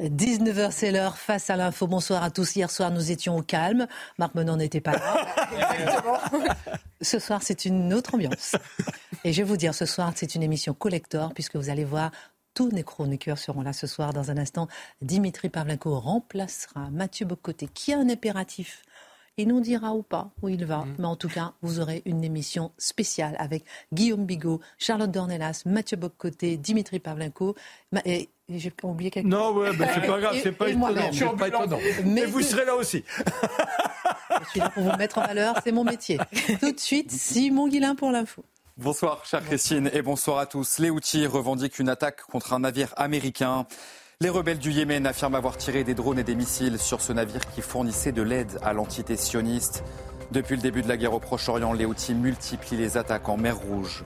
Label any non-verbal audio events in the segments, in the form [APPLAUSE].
19h, c'est l'heure. Face à l'info, bonsoir à tous. Hier soir, nous étions au calme. Marc Menon n'était pas là. [LAUGHS] [LAUGHS] ce soir, c'est une autre ambiance. Et je vais vous dire, ce soir, c'est une émission collector, puisque vous allez voir, tous les chroniqueurs seront là ce soir. Dans un instant, Dimitri Pavlenko remplacera Mathieu Bocoté, qui a un impératif. Il nous dira ou pas où il va. Mais en tout cas, vous aurez une émission spéciale avec Guillaume Bigot, Charlotte Dornelas, Mathieu Bocoté, Dimitri Pavlenko. Et, j'ai oublié quelque Non, ouais, bah, c'est pas grave, c'est pas pas étonnant. Mais- Mais vous serez là aussi. Je suis là pour vous mettre en valeur, c'est mon métier. [LAUGHS] Tout de suite, Simon Guillain pour l'info. Bonsoir, chère Christine, et bonsoir à tous. Les Houthis revendiquent une attaque contre un navire américain. Les rebelles du Yémen affirment avoir tiré des drones et des missiles sur ce navire qui fournissait de l'aide à l'entité sioniste. Depuis le début de la guerre au Proche-Orient, les Houthis multiplient les attaques en mer Rouge.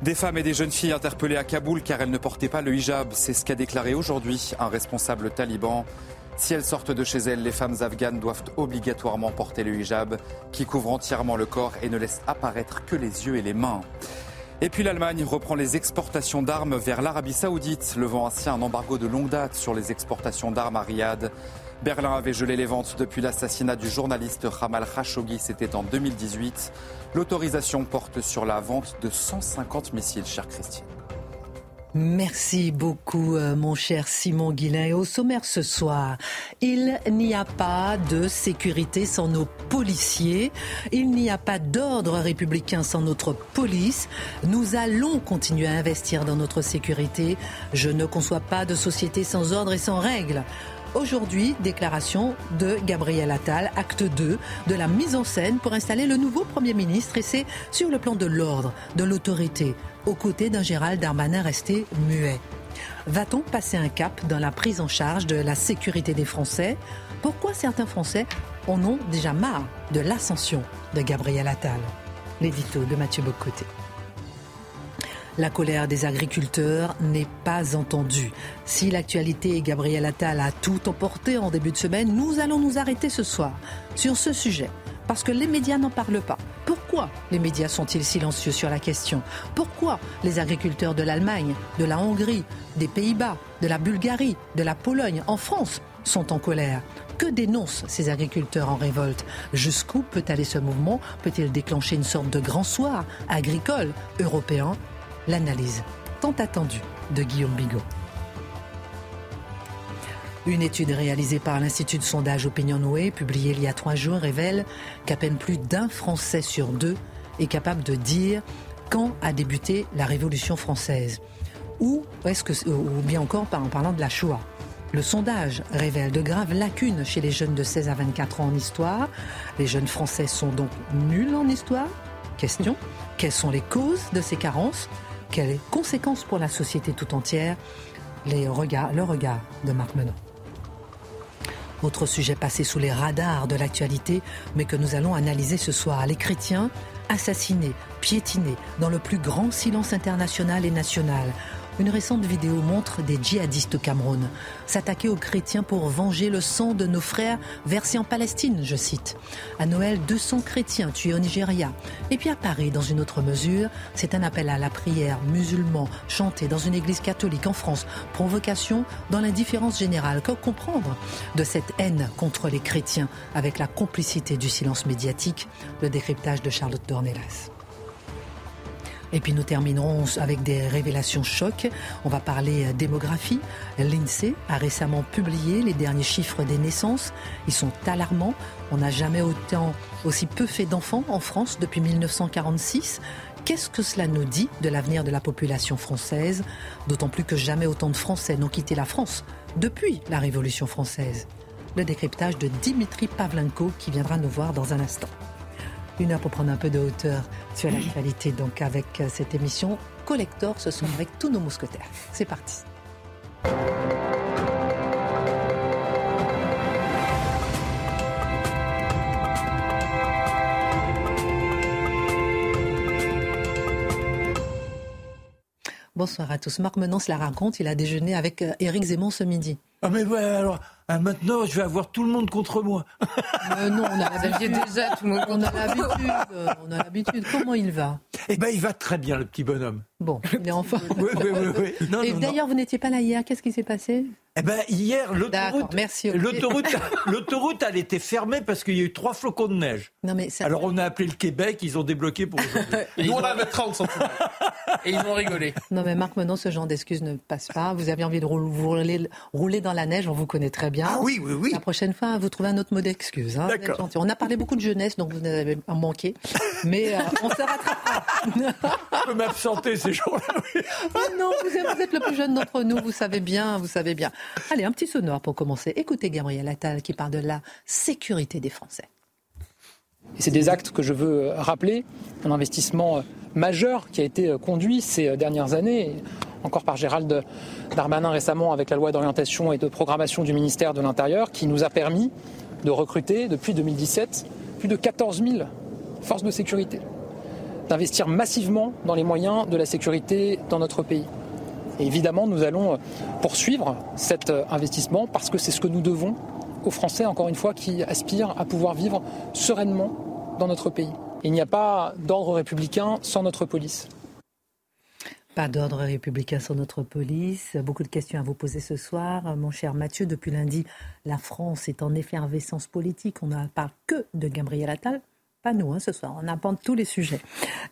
Des femmes et des jeunes filles interpellées à Kaboul car elles ne portaient pas le hijab, c'est ce qu'a déclaré aujourd'hui un responsable taliban. Si elles sortent de chez elles, les femmes afghanes doivent obligatoirement porter le hijab qui couvre entièrement le corps et ne laisse apparaître que les yeux et les mains. Et puis l'Allemagne reprend les exportations d'armes vers l'Arabie saoudite, levant ainsi un embargo de longue date sur les exportations d'armes à Riyad. Berlin avait gelé les ventes depuis l'assassinat du journaliste Jamal Khashoggi, c'était en 2018. L'autorisation porte sur la vente de 150 missiles, chère Christine. Merci beaucoup, euh, mon cher Simon Guillain. Au sommaire ce soir, il n'y a pas de sécurité sans nos policiers. Il n'y a pas d'ordre républicain sans notre police. Nous allons continuer à investir dans notre sécurité. Je ne conçois pas de société sans ordre et sans règles. Aujourd'hui, déclaration de Gabriel Attal, acte 2 de la mise en scène pour installer le nouveau Premier ministre et c'est sur le plan de l'ordre, de l'autorité, aux côtés d'un Gérald Darmanin resté muet. Va-t-on passer un cap dans la prise en charge de la sécurité des Français? Pourquoi certains Français en ont déjà marre de l'ascension de Gabriel Attal? L'édito de Mathieu Bocoté. La colère des agriculteurs n'est pas entendue. Si l'actualité Gabriel Attal a tout emporté en début de semaine, nous allons nous arrêter ce soir sur ce sujet. Parce que les médias n'en parlent pas. Pourquoi les médias sont-ils silencieux sur la question? Pourquoi les agriculteurs de l'Allemagne, de la Hongrie, des Pays-Bas, de la Bulgarie, de la Pologne, en France, sont en colère? Que dénoncent ces agriculteurs en révolte? Jusqu'où peut aller ce mouvement? Peut-il déclencher une sorte de grand soir agricole européen L'analyse tant attendue de Guillaume Bigot. Une étude réalisée par l'Institut de sondage Opinionway, publiée il y a trois jours, révèle qu'à peine plus d'un Français sur deux est capable de dire quand a débuté la Révolution française. Ou, est-ce que, ou bien encore en parlant de la Shoah. Le sondage révèle de graves lacunes chez les jeunes de 16 à 24 ans en histoire. Les jeunes Français sont donc nuls en histoire? Question quelles sont les causes de ces carences? Quelles conséquences pour la société tout entière Le regard de Marc Menon? Autre sujet passé sous les radars de l'actualité, mais que nous allons analyser ce soir. Les chrétiens assassinés, piétinés, dans le plus grand silence international et national. Une récente vidéo montre des djihadistes au Cameroun s'attaquer aux chrétiens pour venger le sang de nos frères versés en Palestine, je cite. À Noël, 200 chrétiens tués au Nigeria. Et puis à Paris, dans une autre mesure, c'est un appel à la prière musulman chanté dans une église catholique en France. Provocation dans l'indifférence générale. Que comprendre de cette haine contre les chrétiens avec la complicité du silence médiatique? Le décryptage de Charlotte Dornelas. Et puis nous terminerons avec des révélations chocs. On va parler démographie. L'INSEE a récemment publié les derniers chiffres des naissances. Ils sont alarmants. On n'a jamais autant, aussi peu fait d'enfants en France depuis 1946. Qu'est-ce que cela nous dit de l'avenir de la population française? D'autant plus que jamais autant de Français n'ont quitté la France depuis la Révolution française. Le décryptage de Dimitri Pavlenko qui viendra nous voir dans un instant. Une heure pour prendre un peu de hauteur sur l'actualité, donc avec euh, cette émission Collector ce soir avec tous nos mousquetaires. C'est parti. Bonsoir à tous. Marc Menance la raconte, il a déjeuné avec euh, Éric Zemmour ce midi. Ah mais ouais, alors ah, maintenant je vais avoir tout le monde contre moi. Euh, non, on a l'habitude. On a l'habitude. On a l'habitude. Comment il va? Eh ben, il va très bien, le petit bonhomme. Bon, [LAUGHS] il est enfin. oui, oui, oui. oui. Et d'ailleurs, vous n'étiez pas là hier. Qu'est-ce qui s'est passé? Eh ben, hier, l'autoroute, l'autoroute, [LAUGHS] l'autoroute, elle était fermée parce qu'il y a eu trois flocons de neige. Non, mais ça... Alors on a appelé le Québec, ils ont débloqué pour [LAUGHS] Nous, on avait 30 cm. Et ils ont rigolé. Non, mais Marc, maintenant, ce genre d'excuses ne passe pas. Vous aviez envie de rouler, rouler dans la neige, on vous connaît très bien. Ah oui, oui, oui. La prochaine fois, vous trouvez un autre mot d'excuse. Hein, D'accord. On a parlé beaucoup de jeunesse, donc vous en avez manqué. Mais euh, on se rattrapera. Je peux m'absenter ces jours-là. [LAUGHS] Oui. Oh non, vous êtes, le plus jeune d'entre nous, vous savez bien, vous savez bien. Allez, un petit sonore pour commencer. Écoutez Gabriel Attal qui parle de la sécurité des Français. C'est des actes que je veux rappeler, un investissement majeur qui a été conduit ces dernières années, encore par Gérald Darmanin récemment avec la loi d'orientation et de programmation du ministère de l'Intérieur, qui nous a permis de recruter depuis 2017 plus de 14 000 forces de sécurité, d'investir massivement dans les moyens de la sécurité dans notre pays. Évidemment, nous allons poursuivre cet investissement parce que c'est ce que nous devons aux Français, encore une fois, qui aspirent à pouvoir vivre sereinement dans notre pays. Il n'y a pas d'ordre républicain sans notre police. Pas d'ordre républicain sans notre police. Beaucoup de questions à vous poser ce soir. Mon cher Mathieu, depuis lundi, la France est en effervescence politique. On ne parle que de Gabriel Attal pas nous hein, ce soir, on apporte tous les sujets.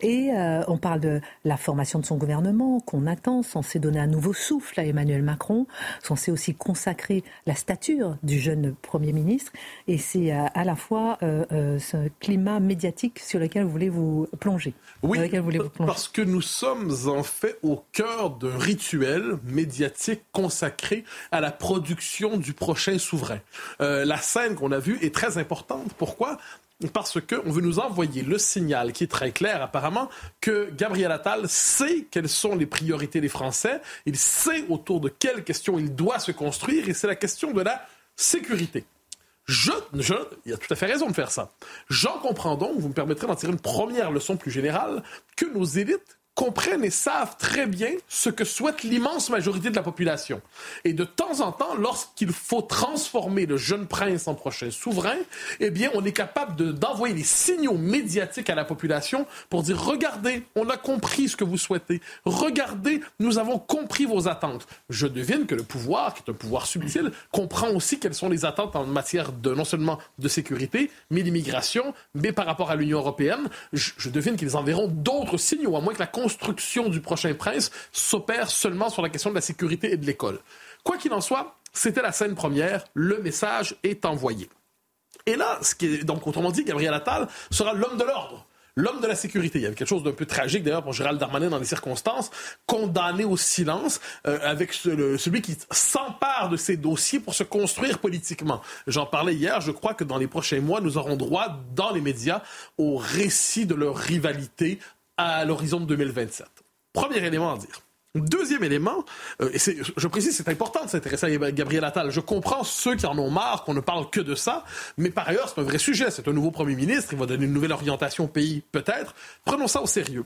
Et euh, on parle de la formation de son gouvernement qu'on attend, censé donner un nouveau souffle à Emmanuel Macron, censé aussi consacrer la stature du jeune Premier ministre. Et c'est euh, à la fois euh, ce climat médiatique sur lequel vous voulez vous plonger? Oui, parce que nous sommes en fait au cœur d'un rituel médiatique consacré à la production du prochain souverain. la scène qu'on a vue est très importante. Pourquoi? Parce qu'on veut nous envoyer le signal qui est très clair apparemment que Gabriel Attal sait quelles sont les priorités des Français, il sait autour de quelles questions il doit se construire et c'est la question de la sécurité. Je, je, il a tout à fait raison de faire ça. J'en comprends donc, vous me permettrez d'en tirer une première leçon plus générale, que nos élites comprennent et savent très bien ce que souhaite l'immense majorité de la population. Et de temps en temps, lorsqu'il faut transformer le jeune prince en prochain souverain, eh bien, on est capable d'envoyer des signaux médiatiques à la population pour dire, regardez, on a compris ce que vous souhaitez. Regardez, nous avons compris vos attentes. Je devine que le pouvoir, qui est un pouvoir subtil, comprend aussi quelles sont les attentes en matière de non seulement de sécurité, mais d'immigration, mais par rapport à l'Union européenne. Je, devine qu'ils enverront d'autres signaux, à moins que la construction du prochain prince s'opère seulement sur la question de la sécurité et de l'école. Quoi qu'il en soit, c'était la scène première, le message est envoyé. Et là, ce qui est, donc autrement dit, Gabriel Attal sera l'homme de l'ordre. L'homme de la sécurité. Il y avait quelque chose d'un peu tragique d'ailleurs pour Gérald Darmanin dans les circonstances, condamné au silence euh, avec celui qui s'empare de ces dossiers pour se construire politiquement. J'en parlais hier, je crois que dans les prochains mois, nous aurons droit dans les médias au récit de leur rivalité à l'horizon de 2027. Premier élément à dire. Deuxième élément, euh, et je précise, c'est important de s'intéresser à Gabriel Attal. Je comprends ceux qui en ont marre qu'on ne parle que de ça, mais par ailleurs, c'est un vrai sujet. C'est un nouveau Premier ministre, il va donner une nouvelle orientation au pays, peut-être. Prenons ça au sérieux.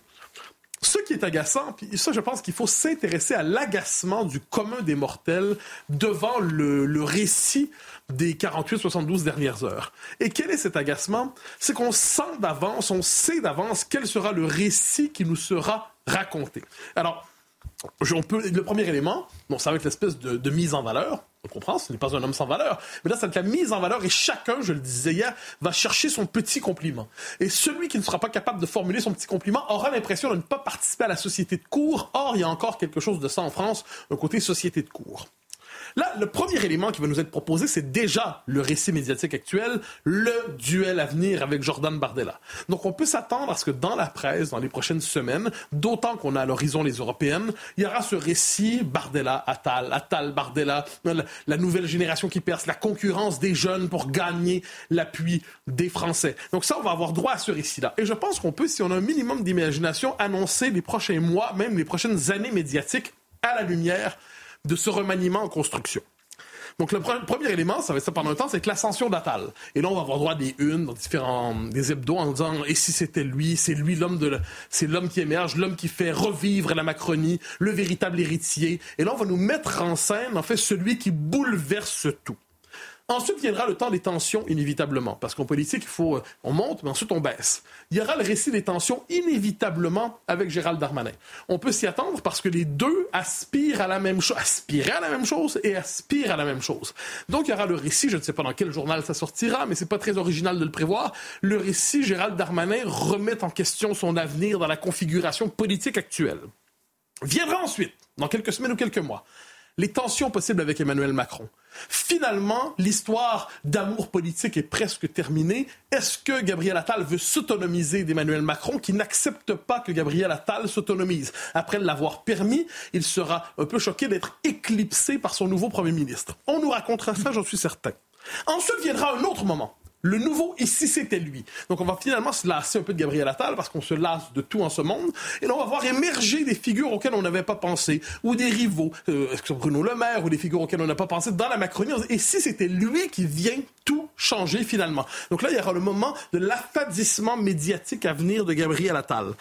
Ce qui est agaçant, puis ça, je pense qu'il faut s'intéresser à l'agacement du commun des mortels devant le, le récit des 48-72 dernières heures. Et quel est cet agacement? C'est qu'on sent d'avance, on sait d'avance quel sera le récit qui nous sera raconté. Alors, on peut, le premier élément, bon, ça va être l'espèce de, mise en valeur. On comprend, ce n'est pas un homme sans valeur. Mais là, c'est la mise en valeur et chacun, je le disais hier, va chercher son petit compliment. Et celui qui ne sera pas capable de formuler son petit compliment aura l'impression de ne pas participer à la société de cours. Or, il y a encore quelque chose de ça en France, un côté société de cours. Là, le premier élément qui va nous être proposé, c'est déjà le récit médiatique actuel, le duel à venir avec Jordan Bardella. Donc, on peut s'attendre à ce que dans la presse, dans les prochaines semaines, d'autant qu'on a à l'horizon les européennes, il y aura ce récit Bardella, Attal, Attal, Bardella, la nouvelle génération qui perce, la concurrence des jeunes pour gagner l'appui des Français. Donc ça, on va avoir droit à ce récit-là. Et je pense qu'on peut, si on a un minimum d'imagination, annoncer les prochains mois, même les prochaines années médiatiques à la lumière de ce remaniement en construction. Donc le premier élément, ça va être ça pendant un temps, c'est l'ascension d'Atal. Et là, on va avoir droit à des unes dans différents des hebdos en disant et si c'était lui, c'est lui l'homme de c'est l'homme qui émerge, l'homme qui fait revivre la Macronie, le véritable héritier. Et là, on va nous mettre en scène en fait celui qui bouleverse tout. Ensuite viendra le temps des tensions, inévitablement, parce qu'en politique, il faut, euh, on monte, mais ensuite on baisse. Il y aura le récit des tensions, inévitablement, avec Gérald Darmanin. On peut s'y attendre parce que les deux aspirent à la même chose, aspirent à la même chose et aspirent à la même chose. Donc il y aura le récit, je ne sais pas dans quel journal ça sortira, mais c'est pas très original de le prévoir. Le récit, Gérald Darmanin remet en question son avenir dans la configuration politique actuelle. Viendra ensuite, dans quelques semaines ou quelques mois, les tensions possibles avec Emmanuel Macron. Finalement, l'histoire d'amour politique est presque terminée. Est-ce que Gabriel Attal veut s'autonomiser d'Emmanuel Macron qui n'accepte pas que Gabriel Attal s'autonomise? Après l'avoir permis, il sera un peu choqué d'être éclipsé par son nouveau Premier ministre. On nous racontera ça, j'en suis certain. Ensuite viendra un autre moment le nouveau, si c'était lui? Donc on va finalement se lasser un peu de Gabriel Attal parce qu'on se lasse de tout en ce monde. Et là, on va voir émerger des figures auxquelles on n'avait pas pensé, ou des rivaux, euh, Bruno Le Maire, ou des figures auxquelles on n'a pas pensé dans la Macronie? Et si c'était lui qui vient tout changer finalement? Donc là, il y aura le moment de l'affadissement médiatique à venir de Gabriel Attal.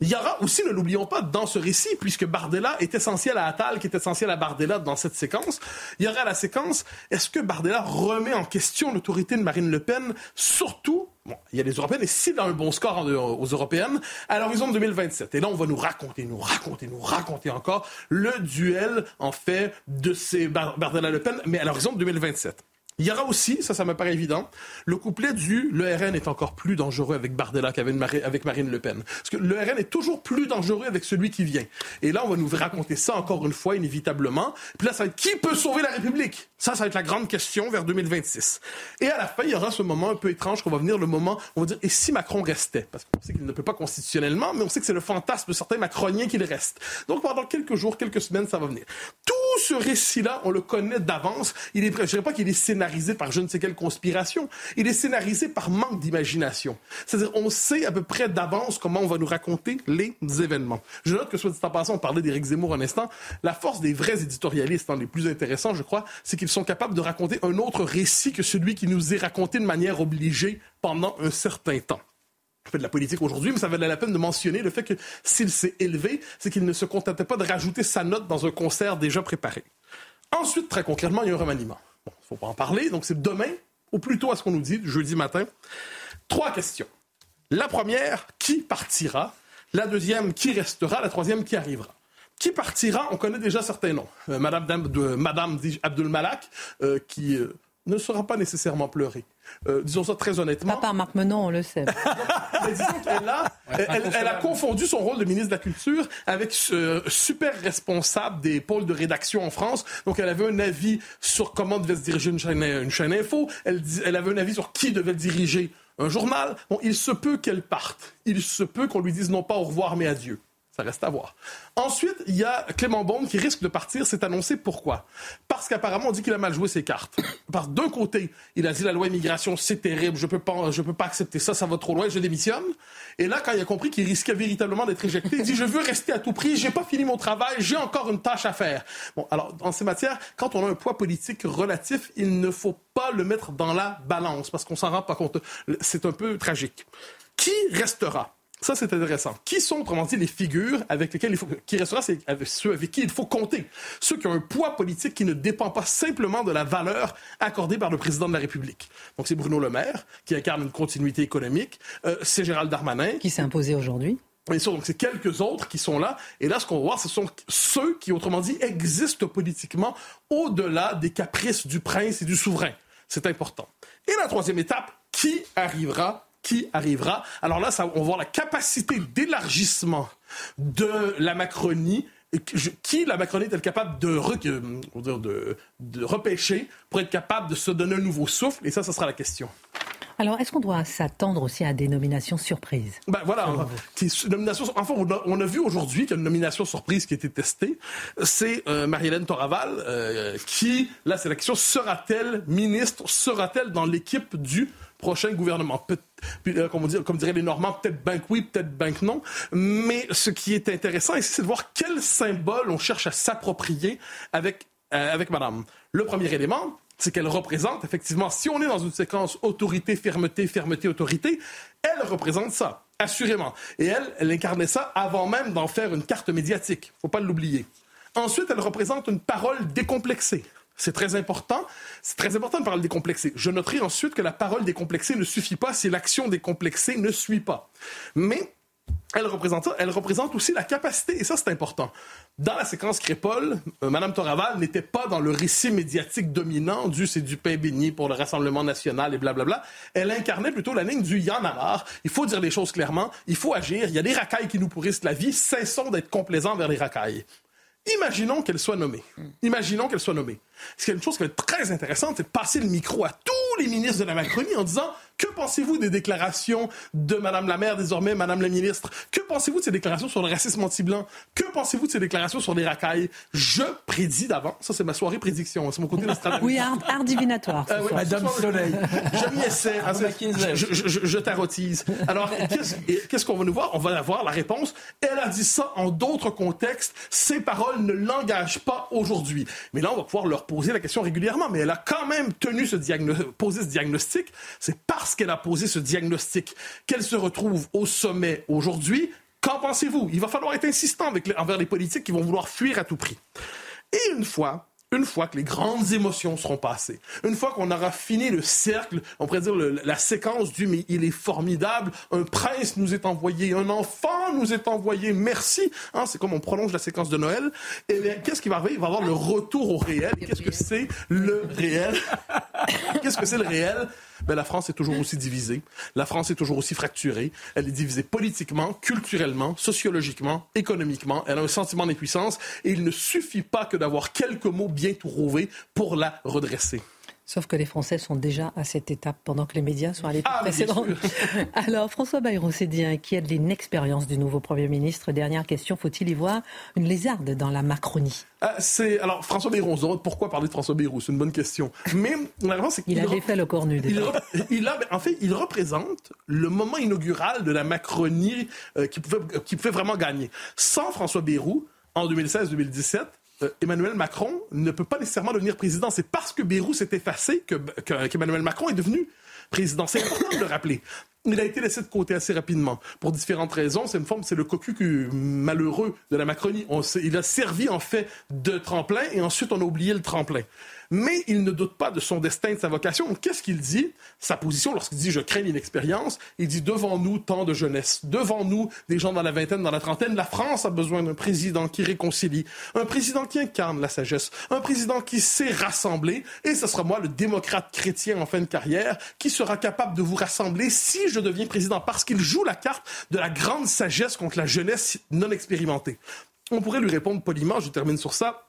Il y aura aussi, ne l'oublions pas, dans ce récit, puisque Bardella est essentiel à Attal, qui est essentiel à Bardella dans cette séquence, il y aura la séquence, est-ce que Bardella remet en question l'autorité de Marine Le Pen, surtout, bon, il y a les Européennes, et si dans le bon score aux Européennes, à l'horizon de 2027. Et là, on va nous raconter, nous raconter, nous raconter encore le duel, en fait, de ces Bardella-Le Pen, mais à l'horizon de 2027. Il y aura aussi, ça, ça me paraît évident, le couplet du le RN est encore plus dangereux avec Bardella qu'avec Marine Le Pen. Parce que le RN est toujours plus dangereux avec celui qui vient. Et là, on va nous raconter ça encore une fois, inévitablement. Puis là, ça va être qui peut sauver la République? Ça, ça va être la grande question vers 2026. Et à la fin, il y aura ce moment un peu étrange qu'on va venir le moment où on va dire, et si Macron restait? Parce qu'on sait qu'il ne peut pas constitutionnellement, mais on sait que c'est le fantasme de certains macroniens qu'il reste. Donc pendant quelques jours, quelques semaines, ça va venir. Tout ce récit-là, on le connaît d'avance. Il est, je dirais pas qu'il est scénarisé par je ne sais quelle conspiration. Il est scénarisé par manque d'imagination. C'est-à-dire, on sait à peu près d'avance comment on va nous raconter les événements. Je note que, soit dit en passant, on parlait d'Éric Zemmour un instant. La force des vrais éditorialistes, hein, les plus intéressants, je crois, c'est qu'ils sont capables de raconter un autre récit que celui qui nous est raconté de manière obligée pendant un certain temps fait de la politique aujourd'hui, mais ça valait la peine de mentionner le fait que s'il s'est élevé, c'est qu'il ne se contentait pas de rajouter sa note dans un concert déjà préparé. Ensuite, très concrètement, il y a un remaniement. Faut pas en parler, donc c'est demain, ou plutôt à ce qu'on nous dit, jeudi matin. Trois questions. La première, qui partira? La deuxième, qui restera? La troisième, qui arrivera? Qui partira? On connaît déjà certains noms. Euh, Madame, Madame Abdul Malak, euh, qui euh, ne sera pas nécessairement pleurée. disons ça très honnêtement. Pas par Marc Menon, on le sait. [LAUGHS] disons qu'elle a, elle, a confondu son rôle de ministre de la Culture avec ce super responsable des pôles de rédaction en France. Donc, elle avait un avis sur comment devait se diriger une chaîne, une chaîne info. Elle, elle avait un avis sur qui devait diriger un journal. Bon, il se peut qu'elle parte. Il se peut qu'on lui dise non pas au revoir, mais adieu. Ça reste à voir. Ensuite, il y a Clément Beaune qui risque de partir. C'est annoncé pourquoi? Parce qu'apparemment, on dit qu'il a mal joué ses cartes. Parce d'un côté, il a dit la loi immigration, c'est terrible, je peux peux pas accepter ça, ça va trop loin, je démissionne. Et là, quand il a compris qu'il risquait véritablement d'être éjecté, il dit je veux rester à tout prix, j'ai pas fini mon travail, j'ai encore une tâche à faire. Bon, alors, dans ces matières, quand on a un poids politique relatif, il ne faut pas le mettre dans la balance parce qu'on s'en rend pas compte. C'est un peu tragique. Qui restera? Ça, c'est intéressant. Qui sont, autrement dit, les figures avec lesquelles il faut, qui restera, c'est ceux avec qui il faut compter? Ceux qui ont un poids politique qui ne dépend pas simplement de la valeur accordée par le président de la République. Donc, c'est Bruno Le Maire, qui incarne une continuité économique. Euh, c'est Gérald Darmanin. Qui s'est imposé aujourd'hui. Bien sûr, donc c'est quelques autres qui sont là. Et là, ce qu'on va voir, ce sont ceux qui, autrement dit, existent politiquement au-delà des caprices du prince et du souverain. C'est important. Et la troisième étape, qui arrivera qui arrivera. Alors là, ça, on va voir la capacité d'élargissement de la Macronie qui la Macronie est-elle capable de, euh, de, de, repêcher pour être capable de se donner un nouveau souffle? Et ça, ce sera la question. Alors, est-ce qu'on doit s'attendre aussi à des nominations surprises? Ben voilà, nomination, enfin, on a, vu aujourd'hui qu'il y a une nomination surprise qui a été testée. C'est euh, Marie-Hélène Toraval euh, qui, là, c'est la question, sera-t-elle ministre, sera-t-elle dans l'équipe du prochain gouvernement. Euh, comme, on comme diraient les Normands, peut-être banque oui, peut-être banque non. Mais ce qui est intéressant c'est de voir quel symbole on cherche à s'approprier avec, euh, avec Madame. Le premier élément, c'est qu'elle représente, effectivement, si on est dans une séquence autorité, fermeté, fermeté, autorité, elle représente ça, assurément. Et elle, elle incarnait ça avant même d'en faire une carte médiatique. Faut pas l'oublier. Ensuite, elle représente une parole décomplexée. C'est très important. C'est très important de parler décomplexé. Je noterai ensuite que la parole décomplexée ne suffit pas si l'action décomplexée ne suit pas. Mais elle représente elle représente aussi la capacité, et ça c'est important. Dans la séquence Crépole, euh, Madame Toraval n'était pas dans le récit médiatique dominant du c'est du pain béni pour le Rassemblement national et blablabla. Elle incarnait plutôt la ligne du Yann a Il faut dire les choses clairement, il faut agir, il y a des racailles qui nous pourrissent la vie, cessons d'être complaisants vers les racailles. Imaginons qu'elle soit nommée. Imaginons qu'elle soit nommée. Ce qui est une chose qui est très intéressante, c'est de passer le micro à tous les ministres de la Macronie en disant que pensez-vous des déclarations de Mme la maire, désormais Mme la ministre? Que pensez-vous de ces déclarations sur le racisme anti-blanc? Que pensez-vous de ces déclarations sur les racailles? Je prédis d'avant, ça c'est ma soirée prédiction, c'est mon côté de Oui, art, divinatoire. Euh, Madame Soleil. Je m'y essaie. Je, je, je, tarotise. Alors, qu'est-ce qu'on va nous voir? On va avoir la réponse. Elle a dit ça en d'autres contextes. Ses paroles ne l'engagent pas aujourd'hui. Mais là, on va pouvoir leur poser la question régulièrement. Mais elle a quand même tenu ce poser ce diagnostic. C'est parce qu'elle a posé ce diagnostic qu'elle se retrouve au sommet aujourd'hui. Qu'en pensez-vous? Il va falloir être insistant envers les politiques qui vont vouloir fuir à tout prix. Et une fois une fois que les grandes émotions seront passées, une fois qu'on aura fini le cercle, on pourrait dire la séquence du mais il est formidable, un prince nous est envoyé, un enfant nous est envoyé, merci. Hein, c'est comme on prolonge la séquence de Noël. Et qu'est-ce qui va arriver? Il va avoir le retour au réel. Qu'est-ce que c'est le réel? Qu'est-ce que c'est le réel? Ben, la France est toujours aussi divisée. La France est toujours aussi fracturée. Elle est divisée politiquement, culturellement, sociologiquement, économiquement. Elle a un sentiment d'impuissance et il ne suffit pas que d'avoir quelques mots bien trouvés pour la redresser. Sauf que les Français sont déjà à cette étape pendant que les médias sont à l'étape ah, précédente. [LAUGHS] Alors, François Bayrou s'est dit inquiet de l'inexpérience du nouveau Premier ministre. Dernière question, faut-il y voir une lézarde dans la Macronie? Ah, c'est Alors, François Bayrou, on se demande pourquoi parler de François Bayrou, c'est une bonne question. Mais la c'est qu'il Il a défait le cornu déjà. Il, a, en fait, il représente le moment inaugural de la Macronie euh, qui, pouvait, qui pouvait vraiment gagner. Sans François Bayrou, en 2016-2017, euh, Emmanuel Macron ne peut pas nécessairement devenir président. C'est parce que Bérou s'est effacé qu'Emmanuel Macron est devenu président. C'est important de le rappeler. Il a été laissé de côté assez rapidement pour différentes raisons. C'est une forme, c'est le cocu malheureux de la Macronie. il a servi en fait de tremplin et ensuite on a oublié le tremplin. Mais il ne doute pas de son destin, de sa vocation. Qu'est-ce qu'il dit? Sa position, lorsqu'il dit je crains l'inexpérience, il dit devant nous tant de jeunesse, devant nous des gens dans la vingtaine, dans la trentaine, la France a besoin d'un président qui réconcilie, un président qui incarne la sagesse, un président qui sait rassembler, et ce sera moi, le démocrate chrétien en fin de carrière, qui sera capable de vous rassembler si je deviens président, parce qu'il joue la carte de la grande sagesse contre la jeunesse non expérimentée. On pourrait lui répondre poliment, je termine sur ça,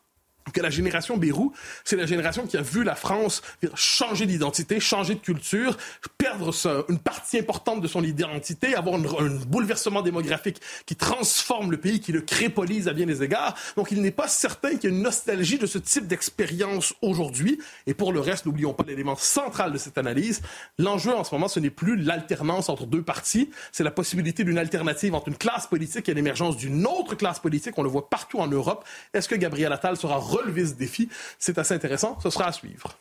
que la génération Bérou, c'est la génération qui a vu la France changer d'identité, changer de culture, perdre une partie importante de son identité, avoir un bouleversement démographique qui transforme le pays, qui le crépolise à bien des égards. Donc il n'est pas certain qu'il y ait une nostalgie de ce type d'expérience aujourd'hui. Et pour le reste, n'oublions pas l'élément central de cette analyse. L'enjeu en ce moment, ce n'est plus l'alternance entre deux partis, c'est la possibilité d'une alternative entre une classe politique et l'émergence d'une autre classe politique. On le voit partout en Europe. Est-ce que Gabriel Attal sera relever ce défi. C'est assez intéressant. Ce sera à suivre.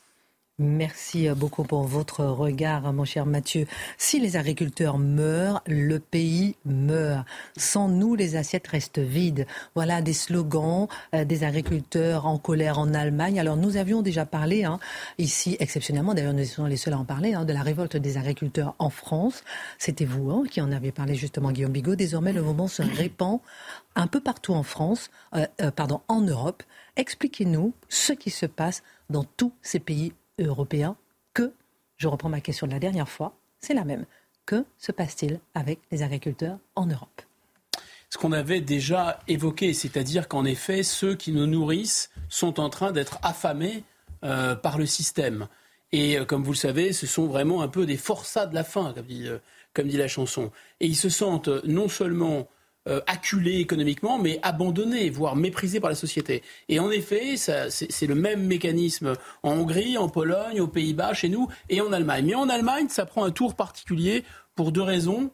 Merci beaucoup pour votre regard, mon cher Mathieu. Si les agriculteurs meurent, le pays meurt. Sans nous, les assiettes restent vides. Voilà des slogans euh, des agriculteurs en colère en Allemagne. Alors nous avions déjà parlé hein, ici, exceptionnellement, d'ailleurs nous sommes les seuls à en parler, hein, de la révolte des agriculteurs en France. C'était vous hein, qui en avez parlé justement, Guillaume Bigot. Désormais, le mouvement se répand un peu partout en France, euh, euh, pardon, en Europe. Expliquez-nous ce qui se passe dans tous ces pays européen que, je reprends ma question de la dernière fois, c'est la même. Que se passe-t-il avec les agriculteurs en Europe? Ce qu'on avait déjà évoqué, c'est-à-dire qu'en effet, ceux qui nous nourrissent sont en train d'être affamés euh, par le système. Et euh, comme vous le savez, ce sont vraiment un peu des forçats de la faim, comme dit, euh, comme dit la chanson. Et ils se sentent non seulement euh, acculés économiquement, mais abandonnés, voire méprisés par la société. Et en effet, c'est le même mécanisme en Hongrie, en Pologne, aux Pays-Bas, chez nous et en Allemagne. Mais en Allemagne, ça prend un tour particulier pour deux raisons.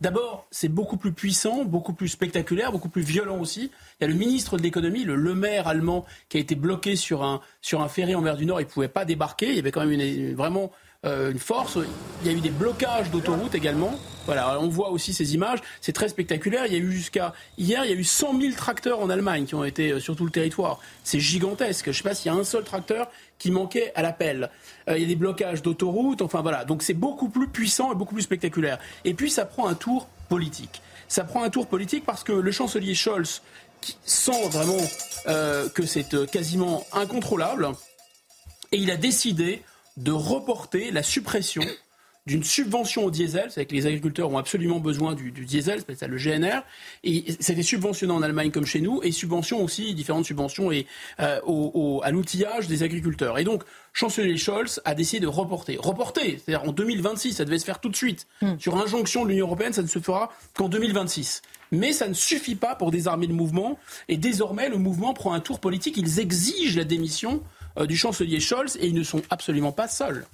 D'abord, c'est beaucoup plus puissant, beaucoup plus spectaculaire, beaucoup plus violent aussi. Il y a le ministre de l'économie, le Le Maire allemand, qui a été bloqué sur un, sur un ferry en mer du Nord. Il ne pouvait pas débarquer. Il y avait quand même une, vraiment euh, une force. Il y a eu des blocages d'autoroutes également. Voilà, on voit aussi ces images. C'est très spectaculaire. Il y a eu jusqu'à hier, il y a eu 100 000 tracteurs en Allemagne qui ont été euh, sur tout le territoire. C'est gigantesque. Je ne sais pas s'il y a un seul tracteur qui manquait à l'appel. Euh, il y a des blocages d'autoroutes. Enfin voilà, donc c'est beaucoup plus puissant et beaucoup plus spectaculaire. Et puis ça prend un tour politique. Ça prend un tour politique parce que le chancelier Scholz qui sent vraiment que c'est quasiment incontrôlable et il a décidé de reporter la suppression d'une subvention au diesel, c'est que les agriculteurs ont absolument besoin du, diesel, c'est le GNR, et c'était subventionné en Allemagne comme chez nous, et subvention aussi, différentes subventions et, euh, au, à l'outillage des agriculteurs. Et donc, chancelier Scholz a décidé de reporter. Reporter, c'est-à-dire en 2026, ça devait se faire tout de suite. Hmm. Sur injonction de l'Union européenne, ça ne se fera qu'en 2026. Mais ça ne suffit pas pour désarmer le mouvement, et désormais, le mouvement prend un tour politique, ils exigent la démission du chancelier Scholz et ils ne sont absolument pas seuls.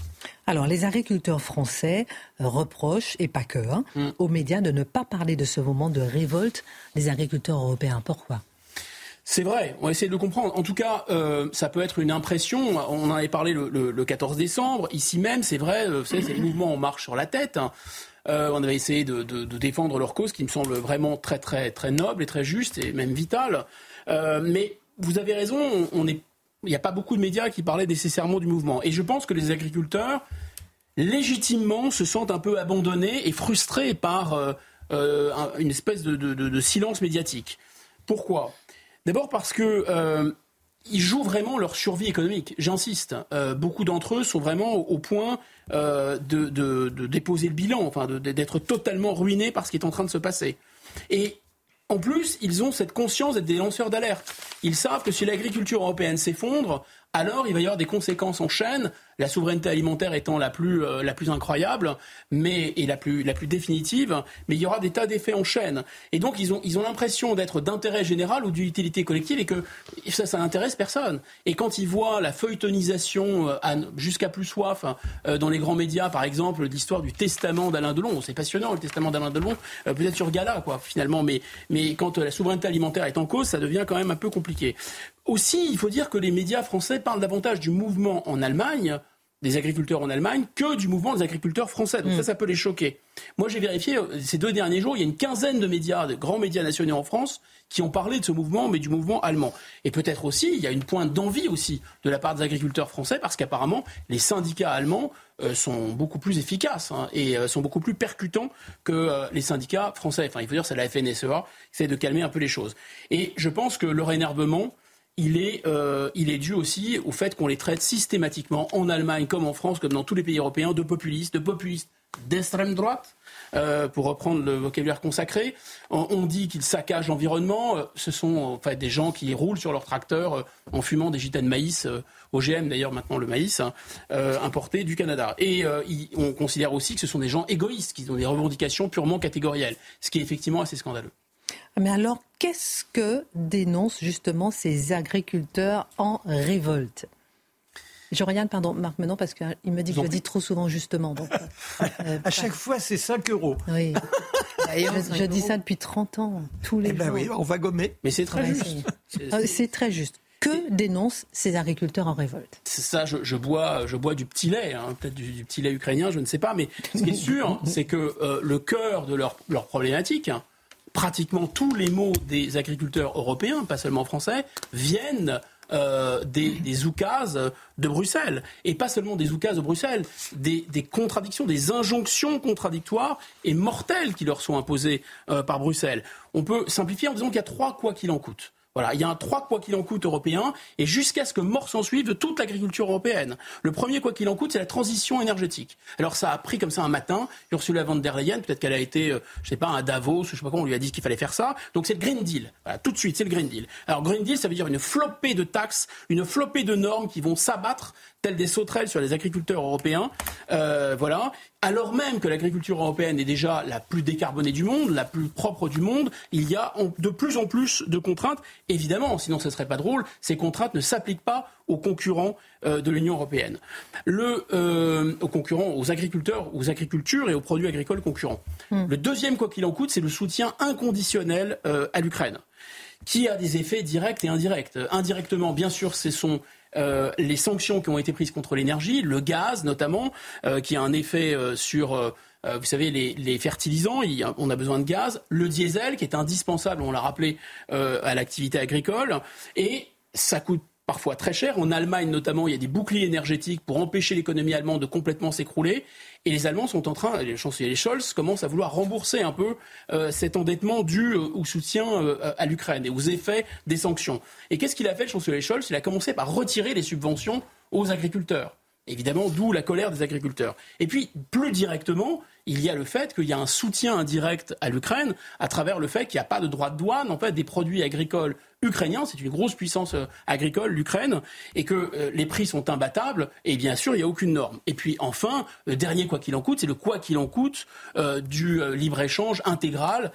Alors, les agriculteurs français reprochent, et pas que, hein, mm. aux médias de ne pas parler de ce moment de révolte des agriculteurs européens. Pourquoi? C'est vrai, on va essayer de le comprendre. En tout cas, euh, ça peut être une impression. On en avait parlé le, 14 décembre. Ici même, c'est vrai, euh, c'est le [CLEARS THROAT] mouvement En marche sur la tête. Hein. on avait essayé de, défendre leur cause, qui me semble vraiment très, très, très noble et très juste et même vitale. mais vous avez raison, on est il n'y a pas beaucoup de médias qui parlaient nécessairement du mouvement. Et je pense que les agriculteurs, légitimement, se sentent un peu abandonnés et frustrés par euh, euh, une espèce de, silence médiatique. Pourquoi? D'abord parce que euh, ils jouent vraiment leur survie économique. J'insiste, beaucoup d'entre eux sont vraiment au, point de, déposer le bilan, enfin d'être totalement ruinés par ce qui est en train de se passer. Et en plus, ils ont cette conscience d'être des lanceurs d'alerte. Ils savent que si l'agriculture européenne s'effondre, alors il va y avoir des conséquences en chaîne, la souveraineté alimentaire étant la plus, euh, la plus incroyable mais, et la plus, la plus définitive, mais il y aura des tas d'effets en chaîne. Et donc ils ont ils ont l'impression d'être d'intérêt général ou d'utilité collective et que ça, ça n'intéresse personne. Et quand ils voient la feuilletonisation euh, jusqu'à plus soif euh, dans les grands médias, par exemple, l'histoire du testament d'Alain Delon, c'est passionnant le testament d'Alain Delon, peut-être sur Gala, quoi, finalement, mais, mais quand la souveraineté alimentaire est en cause, ça devient quand même un peu compliqué. Aussi, il faut dire que les médias français parlent davantage du mouvement en Allemagne, des agriculteurs en Allemagne, que du mouvement des agriculteurs français. Donc ça, mm. ça peut les choquer. Moi, j'ai vérifié, euh, ces deux derniers jours, il y a une quinzaine de médias, de grands médias nationaux en France, qui ont parlé de ce mouvement, mais du mouvement allemand. Et peut-être aussi, il y a une pointe d'envie aussi de la part des agriculteurs français, parce qu'apparemment, les syndicats allemands euh, sont beaucoup plus efficaces hein, et euh, sont beaucoup plus percutants que les syndicats français. Enfin, il faut dire, c'est la FNSEA qui essaie de calmer un peu les choses. Et je pense que leur énervement, il est, euh, il est dû aussi au fait qu'on les traite systématiquement en Allemagne comme en France, comme dans tous les pays européens, de populistes, de populistes d'extrême droite. Euh, pour reprendre le vocabulaire consacré, on, dit qu'ils saccagent l'environnement. Euh, ce sont en fait des gens qui roulent sur leur tracteur en fumant des gitanes de maïs, OGM d'ailleurs maintenant le maïs, hein, importé du Canada. Et on considère aussi que ce sont des gens égoïstes, qui ont des revendications purement catégorielles, ce qui est effectivement assez scandaleux. Mais alors, qu'est-ce que dénoncent justement ces agriculteurs en révolte? Je regarde, pardon, Marc Menon, parce qu'il me dit que je dis trop souvent justement. Euh, [LAUGHS] euh, à chaque fois, c'est 5 euros. Oui. [LAUGHS] je, dis ça depuis 30 ans, tous les eh ben oui, on va gommer. Mais c'est très juste. C'est très juste. Que dénoncent ces agriculteurs en révolte? C'est ça, je, bois, je bois du petit lait, hein, peut-être du, petit lait ukrainien, je ne sais pas, mais ce qui est sûr, [LAUGHS] c'est que euh, le cœur de leur, leur problématique, hein, pratiquement tous les mots des agriculteurs européens, pas seulement français, viennent euh, des, des de Bruxelles. Et pas seulement des oukases de Bruxelles, des, contradictions, des injonctions contradictoires et mortelles qui leur sont imposées euh, par Bruxelles. On peut simplifier en disant qu'il y a trois quoi qu'il en coûte. Voilà, il y a un trois quoi qu'il en coûte européen, et jusqu'à ce que mort s'en suive de toute l'agriculture européenne. Le premier quoi qu'il en coûte, c'est la transition énergétique. Alors ça a pris comme ça un matin, Ursula von der Leyen, peut-être qu'elle a été, je euh, je sais pas, à Davos, je sais pas comment on lui a dit qu'il fallait faire ça. Donc c'est le Green Deal. Voilà, tout de suite, c'est le Green Deal. Alors Green Deal, ça veut dire une flopée de taxes, une flopée de normes qui vont s'abattre telles des sauterelles sur les agriculteurs européens. Euh, voilà. Alors même que l'agriculture européenne est déjà la plus décarbonée du monde, la plus propre du monde, il y a de plus en plus de contraintes. Évidemment, sinon ce serait pas drôle, ces contraintes ne s'appliquent pas aux concurrents euh, de l'Union européenne. Le, euh, aux concurrents, aux agriculteurs, aux agricultures et aux produits agricoles concurrents. Hmm. Le deuxième, quoi qu'il en coûte, c'est le soutien inconditionnel à l'Ukraine qui a des effets directs et indirects. Indirectement, bien sûr, ce sont euh, les sanctions qui ont été prises contre l'énergie, le gaz notamment, euh, qui a un effet euh, sur vous savez, les, fertilisants, on a besoin de gaz, le diesel qui est indispensable, on l'a rappelé, à l'activité agricole, et ça coûte parfois très cher. En Allemagne notamment, il y a des boucliers énergétiques pour empêcher l'économie allemande de complètement s'écrouler. Et les Allemands sont en train, les chanceliers Scholz commencent à vouloir rembourser un peu euh, cet endettement dû euh, au soutien euh, à l'Ukraine et aux effets des sanctions. Et qu'est-ce qu'il a fait, le chancelier Scholz? Il a commencé par retirer les subventions aux agriculteurs. Évidemment, d'où la colère des agriculteurs. Et puis, plus directement, il y a le fait qu'il y a un soutien indirect à l'Ukraine à travers le fait qu'il n'y a pas de droit de douane en fait des produits agricoles ukrainiens. C'est une grosse puissance euh, agricole, l'Ukraine, et que euh, les prix sont imbattables. Et bien sûr, il n'y a aucune norme. Et puis enfin, le dernier quoi qu'il en coûte, c'est le quoi qu'il en coûte euh, du libre échange intégral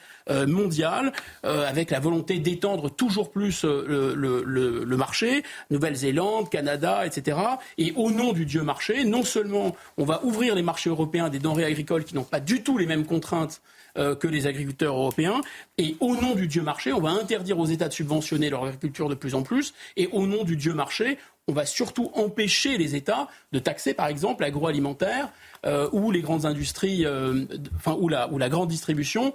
mondial, avec la volonté d'étendre toujours plus le, le marché, Nouvelle-Zélande, Canada, etc. Et au nom du Dieu marché, non seulement on va ouvrir les marchés européens des denrées agricoles qui n'ont pas du tout les mêmes contraintes euh, que les agriculteurs européens. Et au nom du Dieu marché, on va interdire aux États de subventionner leur agriculture de plus en plus. Et au nom du Dieu marché, on va surtout empêcher les États de taxer, par exemple, l'agroalimentaire euh, ou les grandes industries, euh, enfin, ou la, ou la grande distribution.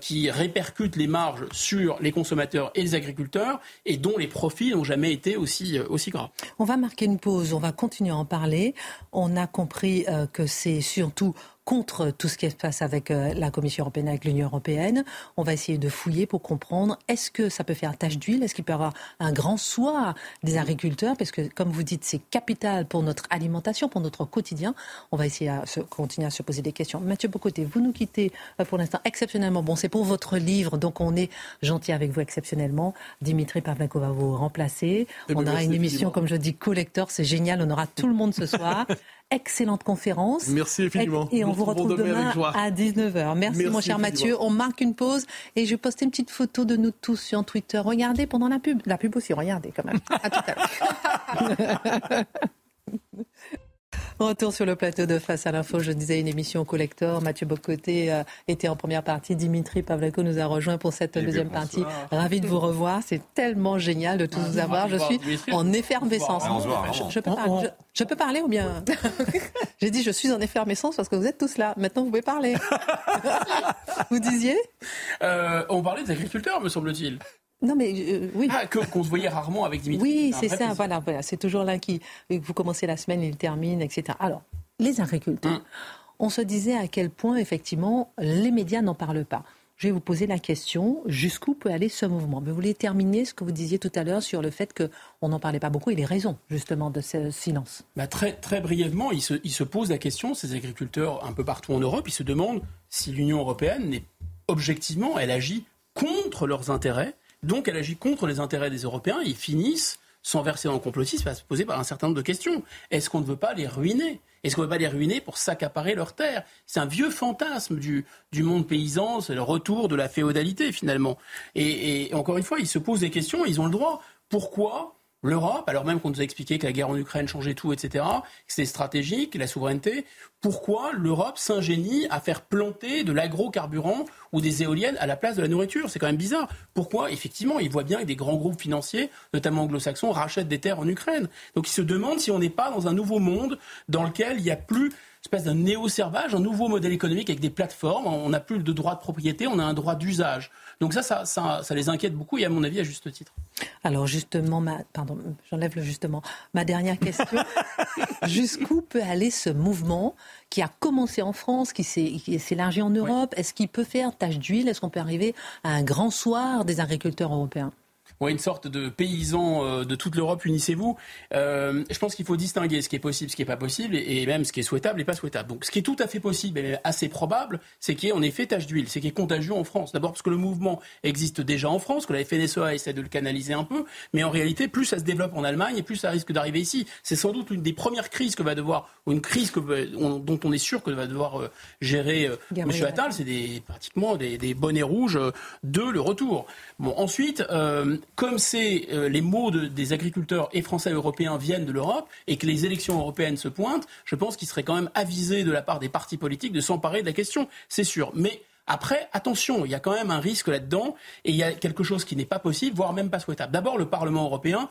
qui répercute les marges sur les consommateurs et les agriculteurs et dont les profits n'ont jamais été aussi, aussi gras. On va marquer une pause, on va continuer à en parler. On a compris que c'est surtout contre tout ce qui se passe avec euh, la Commission européenne, avec l'Union européenne. On va essayer de fouiller pour comprendre est-ce que ça peut faire tache d'huile, est-ce qu'il peut y avoir un grand soir des agriculteurs, parce que comme vous dites, c'est capital pour notre alimentation, pour notre quotidien. On va essayer de continuer à se poser des questions. Mathieu Bocoté, vous nous quittez euh, pour l'instant exceptionnellement. Bon, c'est pour votre livre, donc on est gentil avec vous exceptionnellement. Dimitri Pavlenko va vous remplacer. On aura une émission, comme je dis, collector, c'est génial. On aura tout le monde ce soir. [LAUGHS] Excellente conférence. Merci infiniment. Et on vous retrouve demain, à 19h. Merci, mon cher Mathieu. On marque une pause et je vais poster une petite photo de nous tous sur Twitter. Regardez pendant la pub. La pub aussi, regardez quand même. À tout à l'heure. [LAUGHS] Retour sur le plateau de Face à l'info. Je disais une émission collector. Mathieu Bocoté euh, était en première partie. Dimitri Pavlenko nous a rejoint pour cette deuxième partie. Ravi de vous revoir. C'est tellement génial de tous vous avoir. Je suis en effervescence. Je, peux parler, je, peux parler ou bien [LAUGHS] J'ai dit je suis en effervescence parce que vous êtes tous là. Maintenant vous pouvez parler. [LAUGHS] vous disiez? Euh, On parlait des agriculteurs, me semble-t-il. Non, mais euh, oui. Ah, qu'on se voyait rarement avec Dimitri. Oui, c'est ça. Voilà, voilà. C'est toujours l'un qui. Vous commencez la semaine, il termine, etc. Alors, les agriculteurs. Hum. On se disait à quel point, effectivement, les médias n'en parlent pas. Je vais vous poser la question jusqu'où peut aller ce mouvement? Mais Vous voulez terminer ce que vous disiez tout à l'heure sur le fait qu'on n'en parlait pas beaucoup et les raisons, justement, de ce silence? Bah, très, très brièvement, ils se, ils se posent la question, ces agriculteurs un peu partout en Europe, ils se demandent si l'Union européenne n'est objectivement, elle agit contre leurs intérêts donc elle agit contre les intérêts des Européens. Ils finissent, sans verser dans le complotisme, à se poser par un certain nombre de questions. Est-ce qu'on ne veut pas les ruiner? Est-ce qu'on ne veut pas les ruiner pour s'accaparer leurs terres? C'est un vieux fantasme du, monde paysan, c'est le retour de la féodalité finalement. Et, encore une fois, ils se posent des questions, ils ont le droit. Pourquoi l'Europe, alors même qu'on nous a expliqué que la guerre en Ukraine changeait tout, etc., que c'était stratégique, la souveraineté, pourquoi l'Europe s'ingénie à faire planter de l'agrocarburant ou des éoliennes à la place de la nourriture? C'est quand même bizarre. Pourquoi Effectivement, ils voient bien que des grands groupes financiers, notamment anglo-saxons, rachètent des terres en Ukraine? Donc ils se demandent si on n'est pas dans un nouveau monde dans lequel il n'y a plus espèce d'un néo-servage, un nouveau modèle économique avec des plateformes. On n'a plus de droit de propriété, on a un droit d'usage. Donc ça ça, ça, les inquiète beaucoup et à mon avis à juste titre. Alors justement, ma, pardon, j'enlève le justement. Ma dernière question, [LAUGHS] jusqu'où peut aller ce mouvement qui a commencé en France, qui s'est élargi en Europe? Est-ce qu'il peut faire tache d'huile? Est-ce qu'on peut arriver à un grand soir des agriculteurs européens? Ouais, une sorte de paysans euh, de toute l'Europe, unissez-vous. Euh, je pense qu'il faut distinguer ce qui est possible, ce qui n'est pas possible, et, même ce qui est souhaitable et pas souhaitable. Donc ce qui est tout à fait possible et assez probable, c'est qu'il y ait en effet tache d'huile, c'est qu'il y ait contagion en France. D'abord parce que le mouvement existe déjà en France, que la FNSEA essaie de le canaliser un peu, mais en réalité, plus ça se développe en Allemagne, et plus ça risque d'arriver ici. C'est sans doute une des premières crises que va devoir, ou une crise que, dont on est sûr que va devoir euh, gérer euh, M. Attal, c'est des, pratiquement des, des, bonnets rouges de le retour. Bon, ensuite, comme c'est euh, les mots des agriculteurs et français européens viennent de l'Europe et que les élections européennes se pointent, je pense qu'il serait quand même avisé de la part des partis politiques de s'emparer de la question, c'est sûr. Mais après, attention, il y a quand même un risque là-dedans et il y a quelque chose qui n'est pas possible, voire même pas souhaitable. D'abord, le Parlement européen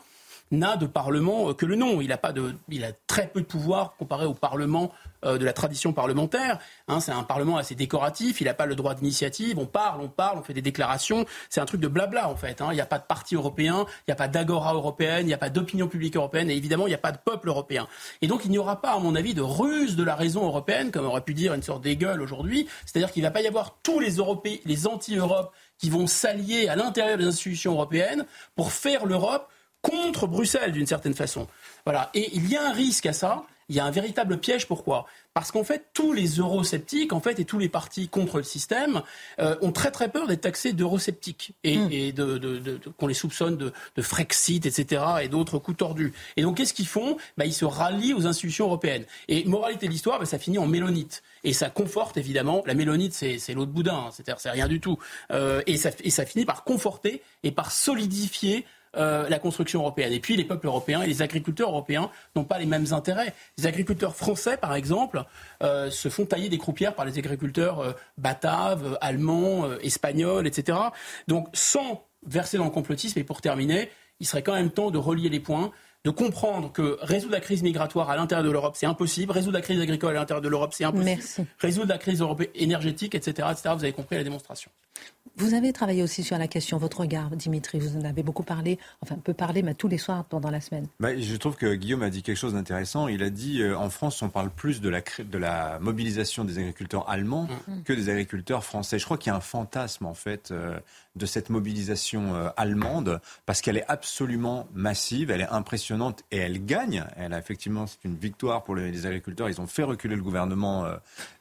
n'a de Parlement euh, que le nom. Il a, pas de, il a très peu de pouvoir comparé au Parlement euh, de la tradition parlementaire. Hein, c'est un Parlement assez décoratif, il n'a pas le droit d'initiative. On parle, on parle, on fait des déclarations. C'est un truc de blabla en fait. Hein. Il n'y a pas de parti européen, il n'y a pas d'agora européenne, il n'y a pas d'opinion publique européenne et évidemment il n'y a pas de peuple européen. Et donc il n'y aura pas, à mon avis, de ruse de la raison européenne, comme aurait pu dire une sorte d'égueule aujourd'hui. C'est-à-dire qu'il ne va pas y avoir tous les Européens, les anti-Europe qui vont s'allier à l'intérieur des institutions européennes pour faire l'Europe contre Bruxelles d'une certaine façon. Voilà. Et il y a un risque à ça. Il y a un véritable piège. Pourquoi? Parce qu'en fait, tous les eurosceptiques, en fait, et tous les partis contre le système, euh, ont très très peur d'être taxés d'eurosceptiques et, hmm. et de, qu'on les soupçonne de, Frexit, etc. et d'autres coups tordus. Et donc, qu'est-ce qu'ils font? Bah, Ils se rallient aux institutions européennes. Et moralité de l'histoire, bah, ça finit en mélonite. Et ça conforte évidemment. La mélonite, c'est, c'est l'eau de boudin, hein. c'est-à-dire c'est rien du tout. Euh, et, ça, et ça finit par conforter et par solidifier euh, la construction européenne. Et puis les peuples européens et les agriculteurs européens n'ont pas les mêmes intérêts. Les agriculteurs français, par exemple, euh, se font tailler des croupières par les agriculteurs euh, bataves, allemands, espagnols, etc. Donc sans verser dans le complotisme, et pour terminer, il serait quand même temps de relier les points de comprendre que résoudre la crise migratoire à l'intérieur de l'Europe, c'est impossible. Résoudre la crise agricole à l'intérieur de l'Europe, c'est impossible. Résoudre la crise énergétique, etc., etc. Vous avez compris la démonstration. Vous avez travaillé aussi sur la question, votre regard, Dimitri, vous en avez beaucoup parlé, enfin peu parlé, mais tous les soirs pendant la semaine. Bah, je trouve que Guillaume a dit quelque chose d'intéressant. Il a dit, euh, en France, on parle plus de la, de la mobilisation des agriculteurs allemands mm. que des agriculteurs français. Je crois qu'il y a un fantasme, en fait, euh, de cette mobilisation euh, allemande, parce qu'elle est absolument massive, elle est impressionnante et elle gagne. Elle a effectivement, c'est une victoire pour les, agriculteurs. Ils ont fait reculer le gouvernement,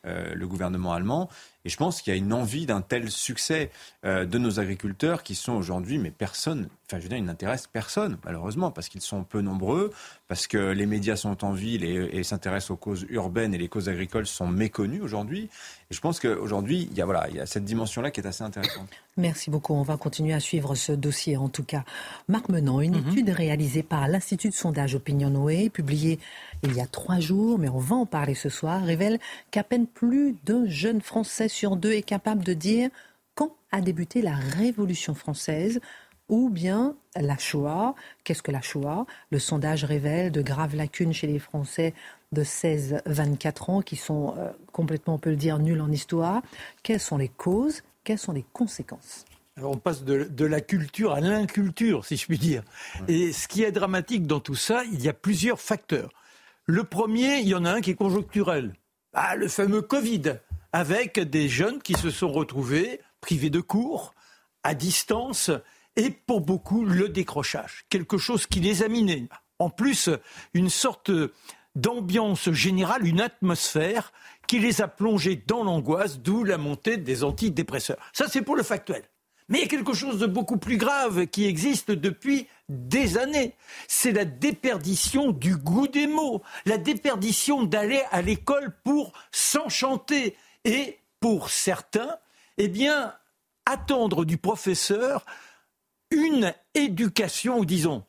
le gouvernement allemand. Et je pense qu'il y a une envie d'un tel succès euh, de nos agriculteurs qui sont aujourd'hui, mais personne, enfin je veux dire, ils n'intéressent personne, malheureusement, parce qu'ils sont peu nombreux, parce que les médias sont en ville et, s'intéressent aux causes urbaines et les causes agricoles sont méconnues aujourd'hui. Et je pense qu'aujourd'hui, il y a, voilà, il y a cette dimension-là qui est assez intéressante. [COUGHS] Merci beaucoup. On va continuer à suivre ce dossier, en tout cas. Marc Menant, une mhm. étude réalisée par l'Institut de sondage Opinionway, publiée il y a trois jours, mais on va en parler ce soir, révèle qu'à peine plus d'un jeune Français sur deux est capable de dire quand a débuté la Révolution française ou bien la Shoah. Qu'est-ce que la Shoah? Le sondage révèle de graves lacunes chez les Français de 16-24 ans qui sont euh, complètement, on peut le dire, nuls en histoire. Quelles sont les causes? Quelles sont les conséquences? Alors on passe de, la culture à l'inculture, si je puis dire. Et ce qui est dramatique dans tout ça, il y a plusieurs facteurs. Le premier, il y en a un qui est conjoncturel. Ah, le fameux Covid, avec des jeunes qui se sont retrouvés privés de cours, à distance, et pour beaucoup le décrochage, quelque chose qui les a minés. En plus, une sorte d'ambiance générale, une atmosphère qui les a plongés dans l'angoisse, d'où la montée des antidépresseurs. Ça, c'est pour le factuel. Mais il y a quelque chose de beaucoup plus grave qui existe depuis des années. C'est la déperdition du goût des mots, la déperdition d'aller à l'école pour s'enchanter. Et pour certains, eh bien, attendre du professeur une éducation, ou disons,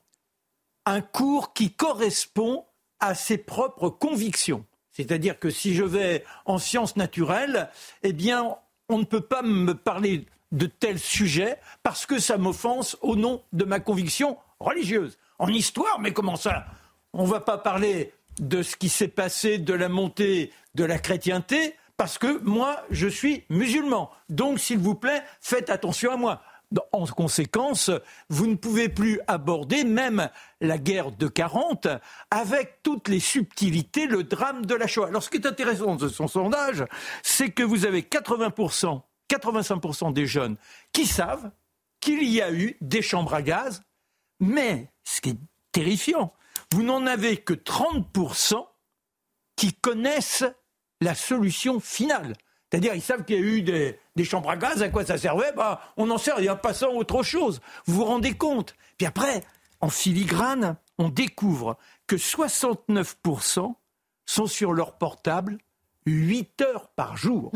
un cours qui correspond à ses propres convictions. C'est-à-dire que si je vais en sciences naturelles, eh bien, on ne peut pas me parler de tel sujet parce que ça m'offense au nom de ma conviction religieuse. En histoire, mais comment ça? On ne va pas parler de ce qui s'est passé de la montée de la chrétienté parce que moi, je suis musulman. Donc, s'il vous plaît, faites attention à moi. En conséquence, vous ne pouvez plus aborder même la guerre de 40 avec toutes les subtilités, le drame de la Shoah. Alors ce qui est intéressant de son sondage, c'est que vous avez 80%, 85% des jeunes qui savent qu'il y a eu des chambres à gaz, mais ce qui est terrifiant, vous n'en avez que 30% qui connaissent la solution finale. C'est-à-dire, ils savent qu'il y a eu des, chambres à gaz, à quoi ça servait bah, On en sert, il y a passant autre chose. Vous vous rendez compte? Puis après, en filigrane, on découvre que 69% sont sur leur portable 8 heures par jour.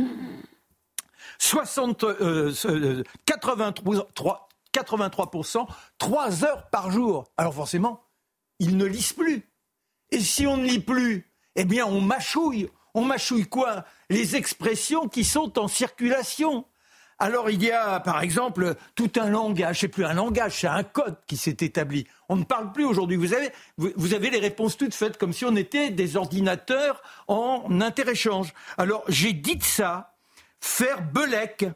60, 83, 83%, 3 heures par jour. Alors forcément, ils ne lisent plus. Et si on ne lit plus, eh bien on mâchouille, on mâchouille quoi? Les expressions qui sont en circulation. Alors il y a, par exemple, tout un langage, c'est plus un langage, c'est un code qui s'est établi. On ne parle plus aujourd'hui. Vous avez, vous, avez les réponses toutes faites comme si on était des ordinateurs en interéchange. Alors j'ai dit ça, faire belek,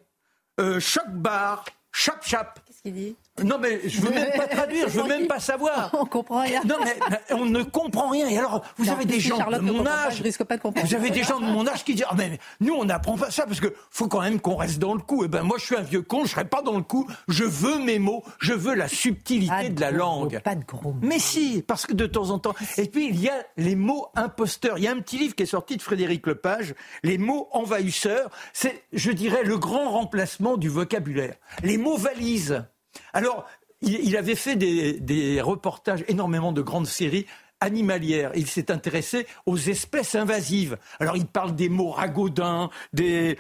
euh, choc bar, chap chap. Qu'est-ce qu'il dit? Non, mais je veux même pas [LAUGHS] traduire, je veux même pas savoir. On comprend rien. Non, mais on ne comprend rien. Et alors, vous avez des gens de mon âge. risque pas de comprendre. Vous avez des gens de mon âge qui disent ah, mais nous, on n'apprend pas ça parce que faut quand même qu'on reste dans le coup. Et eh ben, moi, je suis un vieux con, je serai pas dans le coup. Je veux mes mots, je veux la subtilité de, la langue. Pas de gros Mais si, parce que de temps en temps. Et puis, il y a les mots imposteurs. Il y a un petit livre qui est sorti de Frédéric Lepage, Les mots envahisseurs. C'est, je dirais, le grand remplacement du vocabulaire. Les mots valises. Alors, il, avait fait des, reportages, énormément de grandes séries animalières. Il s'est intéressé aux espèces invasives. Alors il parle des mots ragodins, des,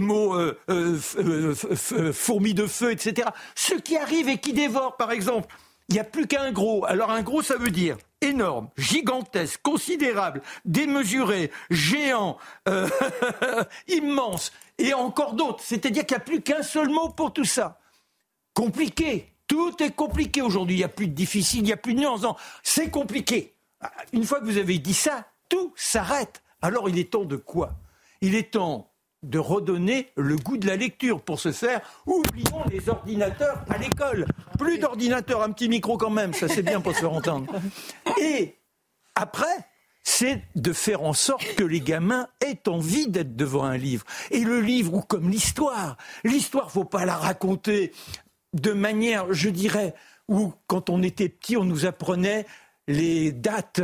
mots euh, euh, euh, fourmis de feu, etc. Ceux qui arrivent et qui dévorent, par exemple. Il n'y a plus qu'un gros. Alors un gros, ça veut dire énorme, gigantesque, considérable, démesuré, géant, [LAUGHS] immense, et encore d'autres. C'est-à-dire qu'il n'y a plus qu'un seul mot pour tout ça. Compliqué. Tout est compliqué aujourd'hui. Il n'y a plus de difficile, il n'y a plus de nuance. C'est compliqué. Une fois que vous avez dit ça, tout s'arrête. Alors il est temps de quoi? Il est temps de redonner le goût de la lecture. Pour ce faire, oublions les ordinateurs à l'école. Plus d'ordinateurs, un petit micro quand même, ça c'est bien pour se faire entendre. Et après, c'est de faire en sorte que les gamins aient envie d'être devant un livre. Et le livre, ou comme l'histoire, l'histoire, faut pas la raconter de manière, je dirais, où quand on était petit, on nous apprenait les dates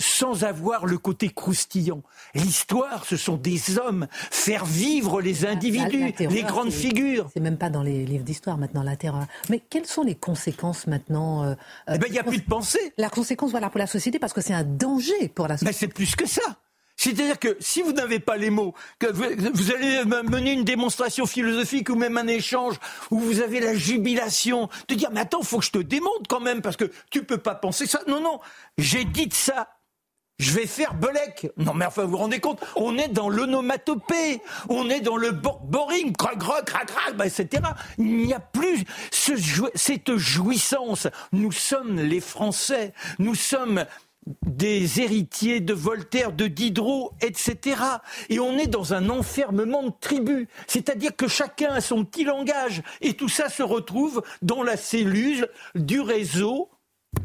sans avoir le côté croustillant. L'histoire, ce sont des hommes, faire vivre les individus, les grandes figures. C'est même pas dans les livres d'histoire maintenant, la terreur. Mais quelles sont les conséquences maintenant euh, Eh bien, il n'y a plus de pensée. La conséquence, voilà, pour la société, parce que c'est un danger pour la société. Mais c'est plus que ça. C'est-à-dire que si vous n'avez pas les mots, que vous, allez mener une démonstration philosophique ou même un échange où vous avez la jubilation de dire mais attends, faut que je te démontre quand même parce que tu peux pas penser ça. Non non, j'ai dit ça. Je vais faire Belek. Non mais enfin vous vous rendez compte, on est dans l'onomatopée, on est dans le boring, crac crac crac crac, bah, etc. Il n'y a plus cette jouissance. Nous sommes les Français, nous sommes des héritiers de Voltaire, de Diderot, etc. Et on est dans un enfermement de tribus. C'est-à-dire que chacun a son petit langage. Et tout ça se retrouve dans la cellule du réseau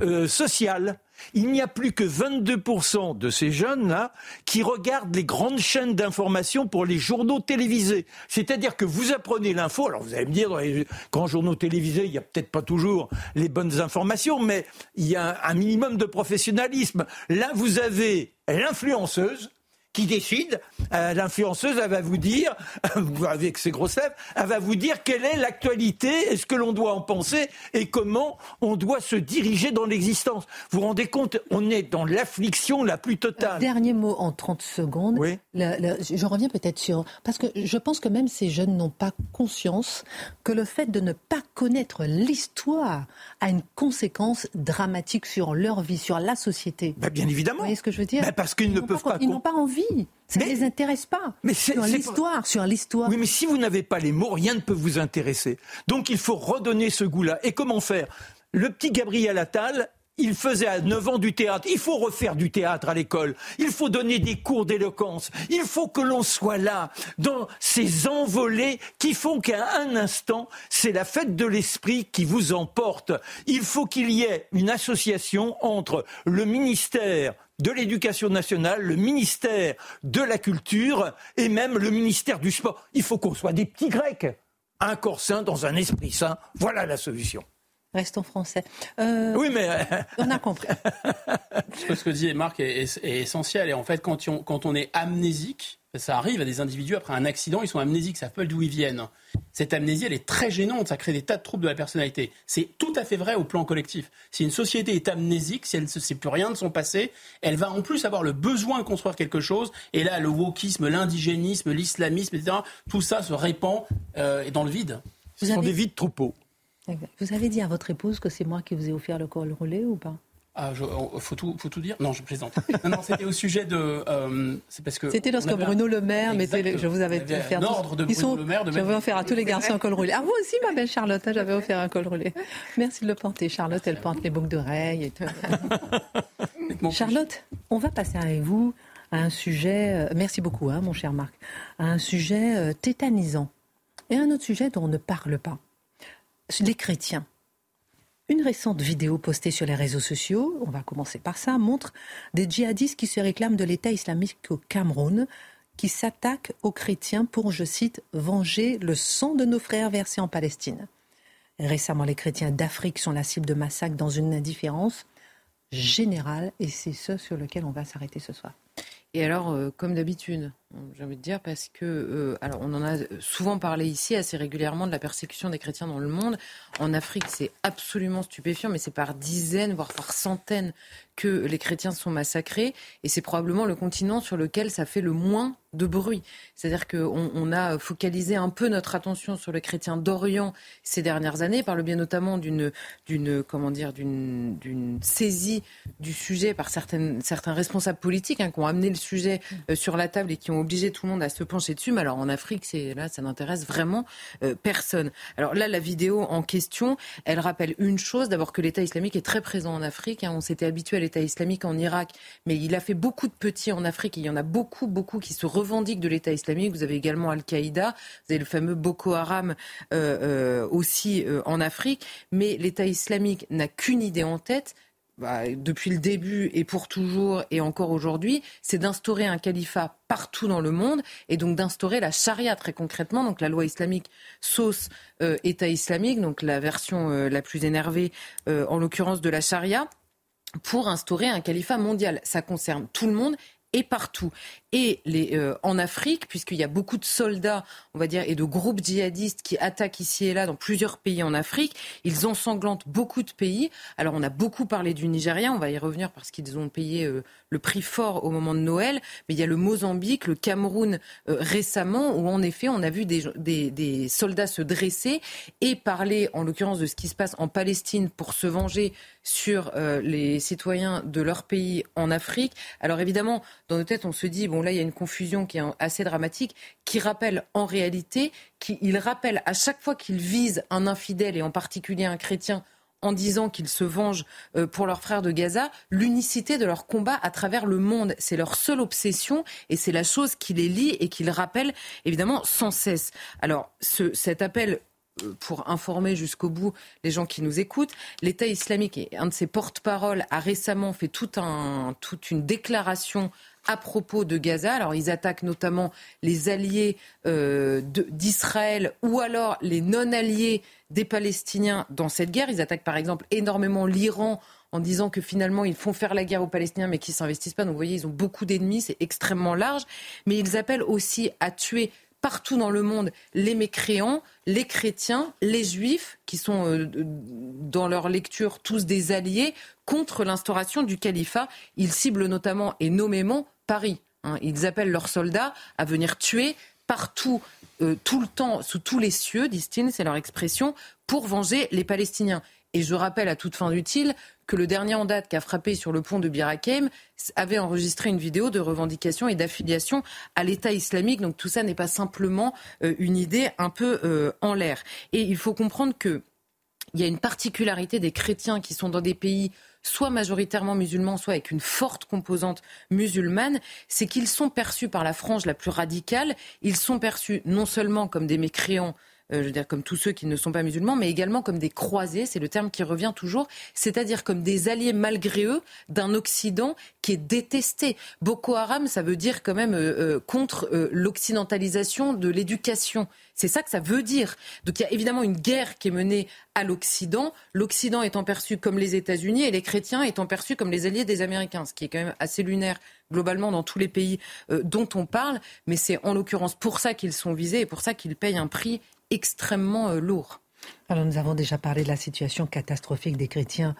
euh, social. Il n'y a plus que 22% de ces jeunes-là qui regardent les grandes chaînes d'information pour les journaux télévisés. C'est-à-dire que vous apprenez l'info, alors vous allez me dire, dans les grands journaux télévisés, il n'y a peut-être pas toujours les bonnes informations, mais il y a un minimum de professionnalisme. Là, vous avez l'influenceuse qui décide. Euh, l'influenceuse, elle va vous dire, [LAUGHS] avec ses grosses lèvres, elle va vous dire quelle est l'actualité et ce que l'on doit en penser et comment on doit se diriger dans l'existence. Vous vous rendez compte, on est dans l'affliction la plus totale. Dernier mot en 30 secondes. Oui. je reviens peut-être sur... Parce que je pense que même ces jeunes n'ont pas conscience que le fait de ne pas connaître l'histoire a une conséquence dramatique sur leur vie, sur la société. Bah, bien évidemment. Vous voyez ce que je veux dire bah, Parce qu'ils ne peuvent pas... Ils n'ont pas envie. Ça ne les intéresse pas. Mais sur l'histoire, sur l'histoire. Oui, mais si vous n'avez pas les mots, rien ne peut vous intéresser. Donc il faut redonner ce goût-là. Et comment faire? Le petit Gabriel Attal, il faisait à 9 ans du théâtre. Il faut refaire du théâtre à l'école. Il faut donner des cours d'éloquence. Il faut que l'on soit là, dans ces envolées qui font qu'à un instant, c'est la fête de l'esprit qui vous emporte. Il faut qu'il y ait une association entre le ministère de l'Éducation nationale, le ministère de la Culture et même le ministère du Sport. Il faut qu'on soit des petits Grecs. Un corps sain dans un esprit sain. Voilà la solution. Restons français. Euh, oui, mais. on a compris. [LAUGHS] Ce que dit Marc est, essentiel. Et en fait, quand on, quand on est amnésique, ça arrive à des individus après un accident, ils sont amnésiques, ça savent d'où ils viennent. Cette amnésie, elle est très gênante, ça crée des tas de troubles de la personnalité. C'est tout à fait vrai au plan collectif. Si une société est amnésique, si elle ne sait plus rien de son passé, elle va en plus avoir le besoin de construire quelque chose. Et là, le wokisme, l'indigénisme, l'islamisme, etc., tout ça se répand euh, dans le vide. Ce sont des vides troupeaux. Vous avez dit à votre épouse que c'est moi qui vous ai offert le col roulé ou pas? Ah, je, oh, faut, tout, faut tout dire Non, je plaisante. [LAUGHS] non, non, c'était au sujet de. Euh, c'est parce que. C'était lorsque Bruno Le Maire mettait. je vous avais offert. Un ordre de Bruno Le Maire de J'avais offert à tous les garçons un col roulé. Ah, vous aussi, ma belle Charlotte, hein, j'avais offert un col roulé. Merci de le porter. Charlotte, elle porte les boucles d'oreilles et tout. Charlotte, on va passer avec vous à un sujet. Euh, merci beaucoup, hein, mon cher Marc. À un sujet euh, tétanisant. Et un autre sujet dont on ne parle pas les chrétiens. Une récente vidéo postée sur les réseaux sociaux, on va commencer par ça, montre des djihadistes qui se réclament de l'État islamique au Cameroun, qui s'attaquent aux chrétiens pour, je cite, venger le sang de nos frères versés en Palestine. Récemment, les chrétiens d'Afrique sont la cible de massacres dans une indifférence générale, et c'est ce sur lequel on va s'arrêter ce soir. Et alors, euh, comme d'habitude, j'ai envie de dire, parce que, euh, alors, on en a souvent parlé ici assez régulièrement de la persécution des chrétiens dans le monde. En Afrique, c'est absolument stupéfiant, mais c'est par dizaines, voire par centaines que les chrétiens sont massacrés. Et c'est probablement le continent sur lequel ça fait le moins de bruit. C'est-à-dire qu'on on a focalisé un peu notre attention sur les chrétiens d'Orient ces dernières années, par le biais notamment d'une, saisie du sujet par certaines, certains responsables politiques hein, qui ont amené le sujet euh, sur la table et qui ont obligé tout le monde à se pencher dessus. Mais alors en Afrique, c'est là, ça n'intéresse vraiment euh, personne. Alors là, la vidéo en question, elle rappelle une chose, d'abord que l'État islamique est très présent en Afrique. Hein. On s'était habitué à l'État islamique en Irak, mais il a fait beaucoup de petits en Afrique. il y en a beaucoup, beaucoup qui se revendiquent de l'État islamique. Vous avez également Al-Qaïda, vous avez le fameux Boko Haram euh, euh, aussi en Afrique. Mais l'État islamique n'a qu'une idée en tête, bah, depuis le début et pour toujours et encore aujourd'hui, c'est d'instaurer un califat partout dans le monde et donc d'instaurer la charia très concrètement, donc la loi islamique sauce euh, État islamique, donc la version euh, la plus énervée euh, en l'occurrence de la charia pour instaurer un califat mondial. Ça concerne tout le monde et partout. Et les, euh, en Afrique, puisqu'il y a beaucoup de soldats, on va dire, et de groupes djihadistes qui attaquent ici et là dans plusieurs pays en Afrique, ils ensanglantent beaucoup de pays. Alors on a beaucoup parlé du Nigeria, on va y revenir parce qu'ils ont payé euh, le prix fort au moment de Noël, mais il y a le Mozambique, le Cameroun euh, récemment, où en effet on a vu des, des, des soldats se dresser et parler, en l'occurrence, de ce qui se passe en Palestine pour se venger sur les citoyens de leur pays en Afrique. Alors évidemment, dans nos têtes, on se dit, bon là, il y a une confusion qui est assez dramatique, qui rappelle en réalité, qu'il rappelle à chaque fois qu'ils visent un infidèle, et en particulier un chrétien, en disant qu'ils se vengent euh, pour leurs frères de Gaza, l'unicité de leur combat à travers le monde. C'est leur seule obsession et c'est la chose qui les lie et qui les rappelle évidemment sans cesse. Alors ce, cet appel euh, pour informer jusqu'au bout les gens qui nous écoutent. L'État islamique, et un de ses porte-paroles, a récemment fait tout un, toute une déclaration à propos de Gaza. Alors ils attaquent notamment les alliés euh, d'Israël ou alors les non-alliés des Palestiniens dans cette guerre. Ils attaquent par exemple énormément l'Iran en disant que finalement ils font faire la guerre aux Palestiniens mais qu'ils s'investissent pas. Donc vous voyez, ils ont beaucoup d'ennemis, c'est extrêmement large. Mais ils appellent aussi à tuer partout dans le monde les mécréants, les chrétiens, les juifs, qui sont euh, dans leur lecture tous des alliés contre l'instauration du califat. Ils ciblent notamment et nommément Paris. Hein. Ils appellent leurs soldats à venir tuer partout, euh, tout le temps, sous tous les cieux, disent-ils, c'est leur expression, pour venger les Palestiniens. Et je rappelle à toute fin utile que le dernier en date qui a frappé sur le pont de Bir avait enregistré une vidéo de revendication et d'affiliation à l'État islamique. Donc tout ça n'est pas simplement euh, une idée un peu euh, en l'air. Et il faut comprendre que il y a une particularité des chrétiens qui sont dans des pays soit majoritairement musulmans, soit avec une forte composante musulmane, c'est qu'ils sont perçus par la frange la plus radicale, ils sont perçus non seulement comme des mécréants je veux dire comme tous ceux qui ne sont pas musulmans, mais également comme des croisés, c'est le terme qui revient toujours, c'est-à-dire comme des alliés malgré eux d'un Occident qui est détesté. Boko Haram, ça veut dire quand même euh, euh, contre l'occidentalisation de l'éducation. C'est ça que ça veut dire. Donc il y a évidemment une guerre qui est menée à l'Occident, l'Occident étant perçu comme les États-Unis et les chrétiens étant perçus comme les alliés des Américains, ce qui est quand même assez lunaire globalement dans tous les pays dont on parle, mais c'est en l'occurrence pour ça qu'ils sont visés et pour ça qu'ils payent un prix extrêmement euh, lourd. Alors nous avons déjà parlé de la situation catastrophique des chrétiens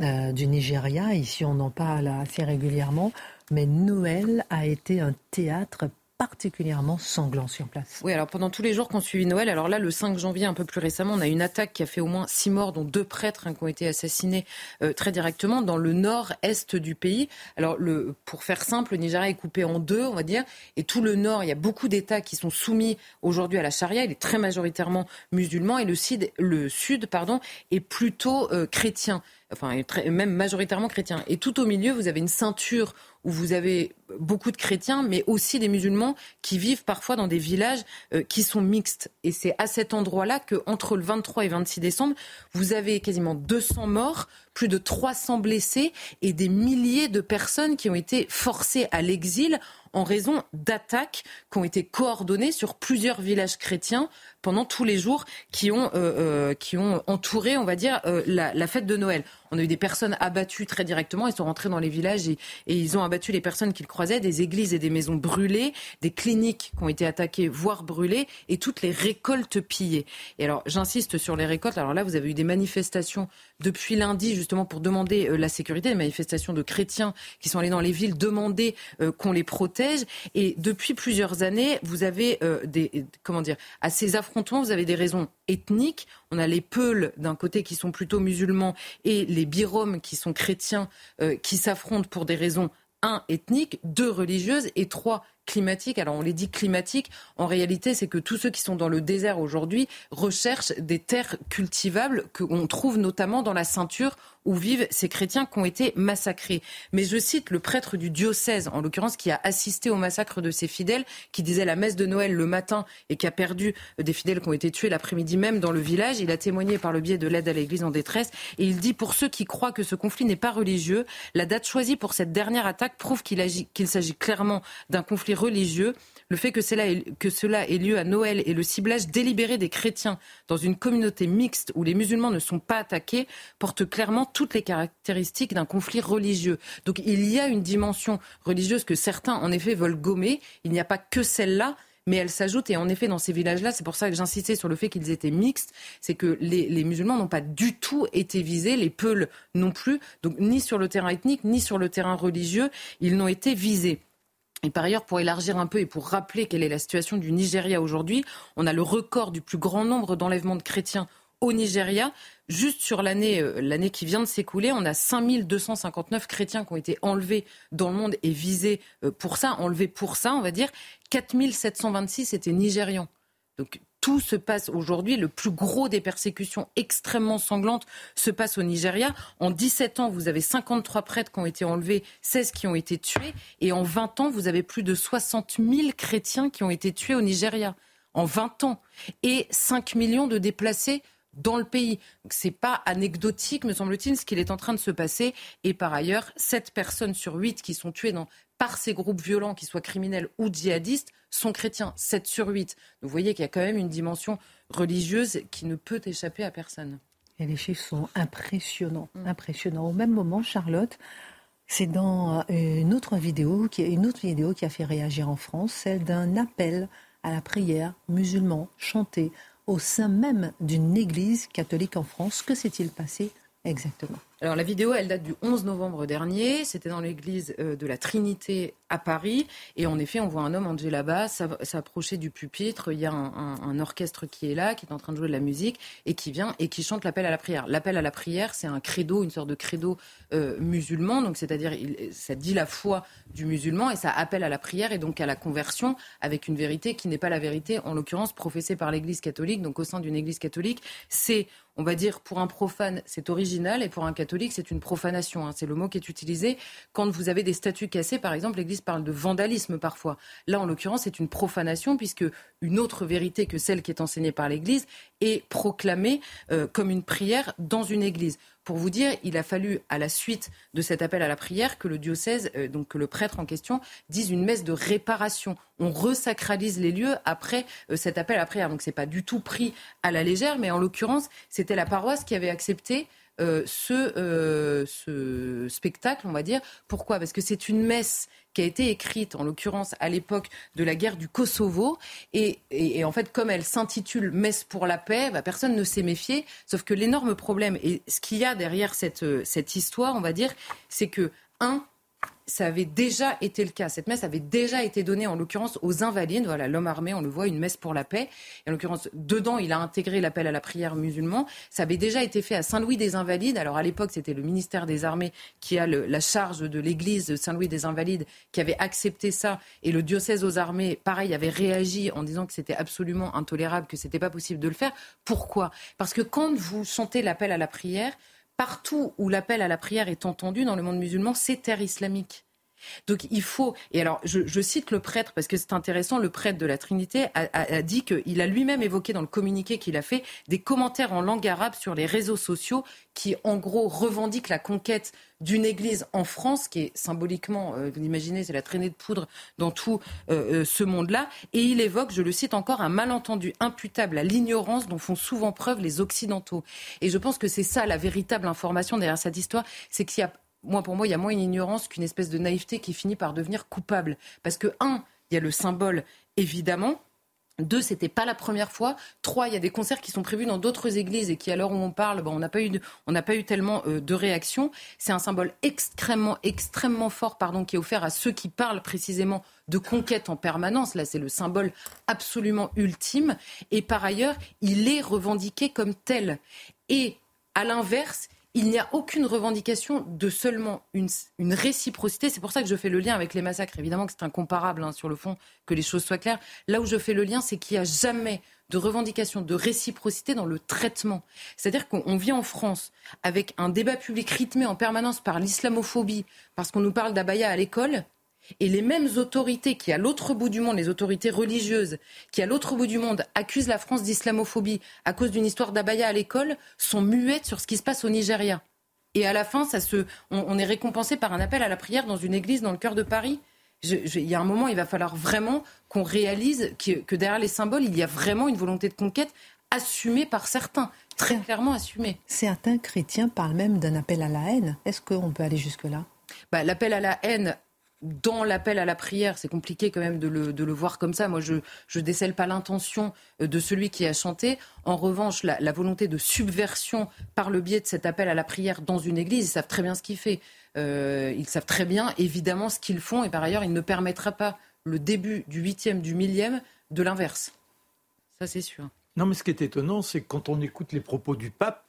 euh, du Nigeria. Ici, on en parle assez régulièrement. Mais Noël a été un théâtre particulièrement sanglant sur place. Oui, alors pendant tous les jours qu'on suivi Noël, alors là, le 5 janvier, un peu plus récemment, on a une attaque qui a fait au moins six morts, dont deux prêtres hein, qui ont été assassinés euh, très directement dans le nord-est du pays. Alors, le, pour faire simple, le Nigeria est coupé en deux, on va dire, et tout le nord, il y a beaucoup d'États qui sont soumis aujourd'hui à la charia. Il est très majoritairement musulman, et le sud, le sud pardon, est plutôt euh, chrétien enfin même majoritairement chrétien. Et tout au milieu, vous avez une ceinture où vous avez beaucoup de chrétiens, mais aussi des musulmans qui vivent parfois dans des villages euh, qui sont mixtes. Et c'est à cet endroit-là que, entre le 23 et 26 décembre, vous avez quasiment 200 morts, plus de 300 blessés et des milliers de personnes qui ont été forcées à l'exil en raison d'attaques qui ont été coordonnées sur plusieurs villages chrétiens pendant tous les jours qui ont, euh, euh, qui ont entouré, on va dire, euh, la, fête de Noël. On a eu des personnes abattues très directement. Ils sont rentrés dans les villages et, et ils ont abattu les personnes qu'ils croisaient, des églises et des maisons brûlées, des cliniques qui ont été attaquées, voire brûlées, et toutes les récoltes pillées. Et alors, j'insiste sur les récoltes. Alors là, vous avez eu des manifestations depuis lundi, justement, pour demander la sécurité, des manifestations de chrétiens qui sont allés dans les villes demander qu'on les protège. Et depuis plusieurs années, vous avez des, comment dire, à ces affrontements, vous avez des raisons ethniques. On a les Peuls d'un côté qui sont plutôt musulmans et les Biroms qui sont chrétiens euh, qui s'affrontent pour des raisons un ethniques, deux religieuses et trois climatique. Alors on les dit climatiques, en réalité c'est que tous ceux qui sont dans le désert aujourd'hui recherchent des terres cultivables qu'on trouve notamment dans la ceinture où vivent ces chrétiens qui ont été massacrés. Mais je cite le prêtre du diocèse, en l'occurrence, qui a assisté au massacre de ses fidèles, qui disait la messe de Noël le matin et qui a perdu des fidèles qui ont été tués l'après-midi même dans le village. Il a témoigné par le biais de l'aide à l'Église en détresse et il dit pour ceux qui croient que ce conflit n'est pas religieux, la date choisie pour cette dernière attaque prouve qu'il s'agit clairement d'un conflit religieux. Le fait que cela, ait, lieu à Noël et le ciblage délibéré des chrétiens dans une communauté mixte où les musulmans ne sont pas attaqués porte clairement toutes les caractéristiques d'un conflit religieux. Donc il y a une dimension religieuse que certains, en effet, veulent gommer. Il n'y a pas que celle-là mais elle s'ajoute. Et en effet, dans ces villages-là, c'est pour ça que j'insistais sur le fait qu'ils étaient mixtes, c'est que les, les musulmans n'ont pas du tout été visés, les Peuls non plus, donc ni sur le terrain ethnique, ni sur le terrain religieux, ils n'ont été visés. Et par ailleurs, pour élargir un peu et pour rappeler quelle est la situation du Nigeria aujourd'hui, on a le record du plus grand nombre d'enlèvements de chrétiens au Nigeria. Juste sur l'année euh, l'année qui vient de s'écouler, on a 5259 chrétiens qui ont été enlevés dans le monde et visés euh, pour ça, enlevés pour ça, on va dire. 4726 étaient nigérians. Donc tout se passe aujourd'hui. Le plus gros des persécutions extrêmement sanglantes se passe au Nigeria. En 17 ans, vous avez 53 prêtres qui ont été enlevés, 16 qui ont été tués. Et en 20 ans, vous avez plus de 60 000 chrétiens qui ont été tués au Nigeria. En 20 ans. Et 5 millions de déplacés dans le pays. Ce n'est pas anecdotique, me semble-t-il, ce qu'il est en train de se passer. Et par ailleurs, 7 personnes sur 8 qui sont tuées dans, par ces groupes violents, qu'ils soient criminels ou djihadistes, sont chrétiens. 7 sur 8. Vous voyez qu'il y a quand même une dimension religieuse qui ne peut échapper à personne. Et les chiffres sont impressionnants, mm. impressionnants. Au même moment, Charlotte, c'est dans une autre vidéo qui une autre vidéo qui a fait réagir en France, celle d'un appel à la prière musulman chanté au sein même d'une église catholique en France. Que s'est-il passé exactement alors la vidéo, elle date du 11 novembre dernier. C'était dans l'église euh, de la Trinité à Paris. Et en effet, on voit un homme, Angé là-bas, s'approcher du pupitre. Il y a un, orchestre qui est là, qui est en train de jouer de la musique et qui vient et qui chante l'appel à la prière. L'appel à la prière, c'est un credo, une sorte de credo euh, musulman. Donc c'est-à-dire, ça dit la foi du musulman et ça appelle à la prière et donc à la conversion avec une vérité qui n'est pas la vérité, en l'occurrence professée par l'Église catholique. Donc au sein d'une Église catholique, c'est on va dire, pour un profane, c'est original, et pour un catholique, c'est une profanation. Hein. C'est le mot qui est utilisé quand vous avez des statues cassées. Par exemple, l'Église parle de vandalisme parfois. Là, en l'occurrence, c'est une profanation, puisque une autre vérité que celle qui est enseignée par l'Église est proclamée euh, comme une prière dans une Église. Pour vous dire, il a fallu, à la suite de cet appel à la prière, que le diocèse, euh, donc que le prêtre en question, dise une messe de réparation. On resacralise les lieux après euh, cet appel à prière. Donc c'est pas du tout pris à la légère, mais en l'occurrence, c'était la paroisse qui avait accepté euh, ce, euh, ce spectacle, on va dire. Pourquoi? Parce que c'est une messe qui a été écrite, en l'occurrence à l'époque de la guerre du Kosovo. Et, en fait, comme elle s'intitule Messe pour la paix, bah, personne ne s'est méfié. Sauf que l'énorme problème, et ce qu'il y a derrière cette, euh, cette histoire, on va dire, c'est que, un, ça avait déjà été le cas. Cette messe avait déjà été donnée, en l'occurrence, aux Invalides. Voilà, l'homme armé, on le voit, une messe pour la paix. Et en l'occurrence, dedans, il a intégré l'appel à la prière musulman. Ça avait déjà été fait à Saint-Louis des Invalides. Alors, à l'époque, c'était le ministère des Armées qui a la charge de l'église Saint-Louis des Invalides qui avait accepté ça. Et le diocèse aux armées, pareil, avait réagi en disant que c'était absolument intolérable, que c'était pas possible de le faire. Pourquoi? Parce que quand vous chantez l'appel à la prière, partout où l'appel à la prière est entendu dans le monde musulman, c'est terre islamique. Donc il faut, et alors je, cite le prêtre parce que c'est intéressant, le prêtre de la Trinité a, dit qu'il a lui-même évoqué dans le communiqué qu'il a fait des commentaires en langue arabe sur les réseaux sociaux qui en gros revendiquent la conquête d'une église en France qui est symboliquement, euh, vous imaginez, c'est la traînée de poudre dans tout euh, euh, ce monde-là. Et il évoque, je le cite encore, un malentendu imputable à l'ignorance dont font souvent preuve les Occidentaux. Et je pense que c'est ça la véritable information derrière cette histoire, c'est qu'il y a moi, pour moi, il y a moins une ignorance qu'une espèce de naïveté qui finit par devenir coupable. Parce que, un, il y a le symbole, évidemment. Deux, c'était pas la première fois. Trois, il y a des concerts qui sont prévus dans d'autres églises et qui, à l'heure où on parle, on n'a pas eu, on n'a pas eu tellement euh, de réactions. C'est un symbole extrêmement, extrêmement fort, pardon, qui est offert à ceux qui parlent précisément de conquête en permanence. Là, c'est le symbole absolument ultime. Et par ailleurs, il est revendiqué comme tel. Et à l'inverse, il n'y a aucune revendication de seulement une, réciprocité. C'est pour ça que je fais le lien avec les massacres. Évidemment que c'est incomparable hein, sur le fond, que les choses soient claires. Là où je fais le lien, c'est qu'il n'y a jamais de revendication de réciprocité dans le traitement. C'est-à-dire qu'on vit en France avec un débat public rythmé en permanence par l'islamophobie, parce qu'on nous parle d'abaya à l'école, et les mêmes autorités qui, à l'autre bout du monde, les autorités religieuses, qui, à l'autre bout du monde, accusent la France d'islamophobie à cause d'une histoire d'abaya à l'école, sont muettes sur ce qui se passe au Nigeria. Et à la fin, ça se, on, est récompensé par un appel à la prière dans une église dans le cœur de Paris. il y a un moment, il va falloir vraiment qu'on réalise que, que, derrière les symboles, il y a vraiment une volonté de conquête assumée par certains, très clairement assumée. Certains chrétiens parlent même d'un appel à la haine. Est-ce qu'on peut aller jusque-là? Bah, L'appel à la haine, dans l'appel à la prière, c'est compliqué quand même de le, voir comme ça. Moi, je ne décèle pas l'intention euh, de celui qui a chanté. En revanche, la, volonté de subversion par le biais de cet appel à la prière dans une église, ils savent très bien ce qu'il fait. Euh, ils savent très bien, évidemment, ce qu'ils font. Et par ailleurs, il ne permettra pas le début du huitième, du millième, de l'inverse. Ça, c'est sûr. Non, mais ce qui est étonnant, c'est que quand on écoute les propos du pape,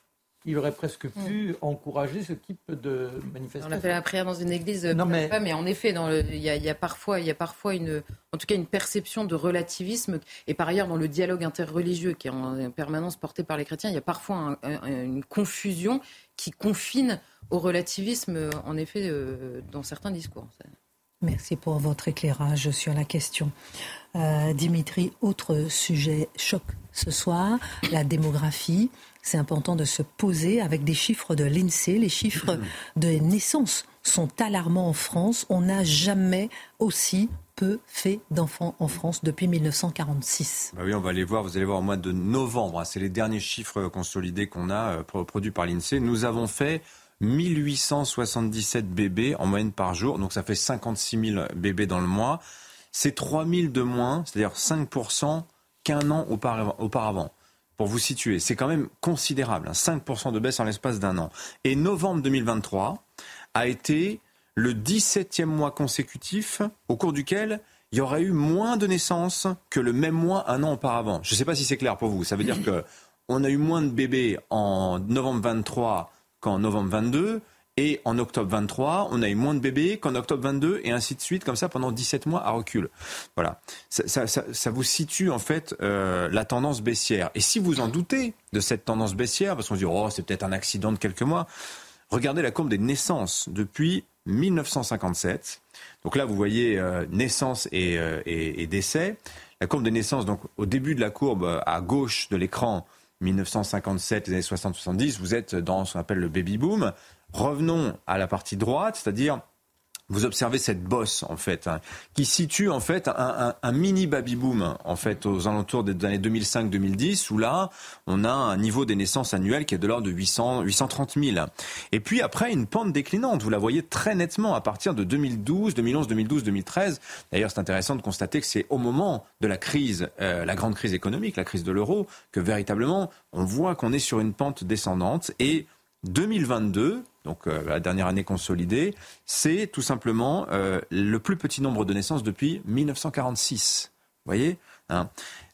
il aurait presque mm. pu encourager ce type de manifestation. On a fait la prière dans une église, non, mais... mais en effet, il, y a, parfois, il y a parfois une, en tout cas une perception de relativisme. Et par ailleurs, dans le dialogue interreligieux qui est en permanence porté par les chrétiens, il y a parfois une confusion qui confine au relativisme, en effet, euh, dans certains discours. Merci pour votre éclairage sur la question. Euh, Dimitri, autre sujet choc ce soir, la démographie. C'est important de se poser avec des chiffres de l'INSEE. Les chiffres de naissance sont alarmants en France. On n'a jamais aussi peu fait d'enfants en France depuis 1946. Bah oui, on va aller voir. Vous allez voir au mois de novembre. Hein, c'est les derniers chiffres consolidés qu'on a euh, produits par l'INSEE. Nous avons fait 1877 bébés en moyenne par jour. Donc ça fait 56 000 bébés dans le mois. C'est 3 000 de moins, c'est-à-dire 5% qu'un an auparavant. Pour vous situer, c'est quand même considérable, 5% hein. de baisse en l'espace d'un an. Et novembre 2023 a été le 17e mois consécutif au cours duquel il y aurait eu moins de naissances que le même mois un an auparavant. Je ne sais pas si c'est clair pour vous. Ça veut dire [CLEARS THROAT] que on a eu moins de bébés en novembre 23 qu'en novembre 22 et en octobre 23, on a eu moins de bébés qu'en octobre 22, et ainsi de suite, comme ça, pendant 17 mois à recul. Voilà. Ça, vous situe, en fait, euh, la tendance baissière. Et si vous en doutez de cette tendance baissière, parce qu'on se dit, oh, c'est peut-être un accident de quelques mois, regardez la courbe des naissances depuis 1957. Donc là, vous voyez euh, naissance euh, et, et, décès. La courbe des naissances, donc au début de la courbe, à gauche de l'écran, 1957, les années 60-70, vous êtes dans ce qu'on appelle le baby boom. Revenons à la partie droite, c'est-à-dire vous observez cette bosse en fait, hein, qui situe en fait un, mini baby boom en fait aux alentours des années 2005-2010, où là on a un niveau des naissances annuelles qui est de l'ordre de 800, 830 000. Et puis après une pente déclinante, vous la voyez très nettement à partir de 2012, 2011, 2012, 2013. D'ailleurs, c'est intéressant de constater que c'est au moment de la crise, euh, la grande crise économique, la crise de l'euro, que véritablement on voit qu'on est sur une pente descendante et 2022, donc euh, la dernière année consolidée, c'est tout simplement euh, le plus petit nombre de naissances depuis 1946. Vous voyez hein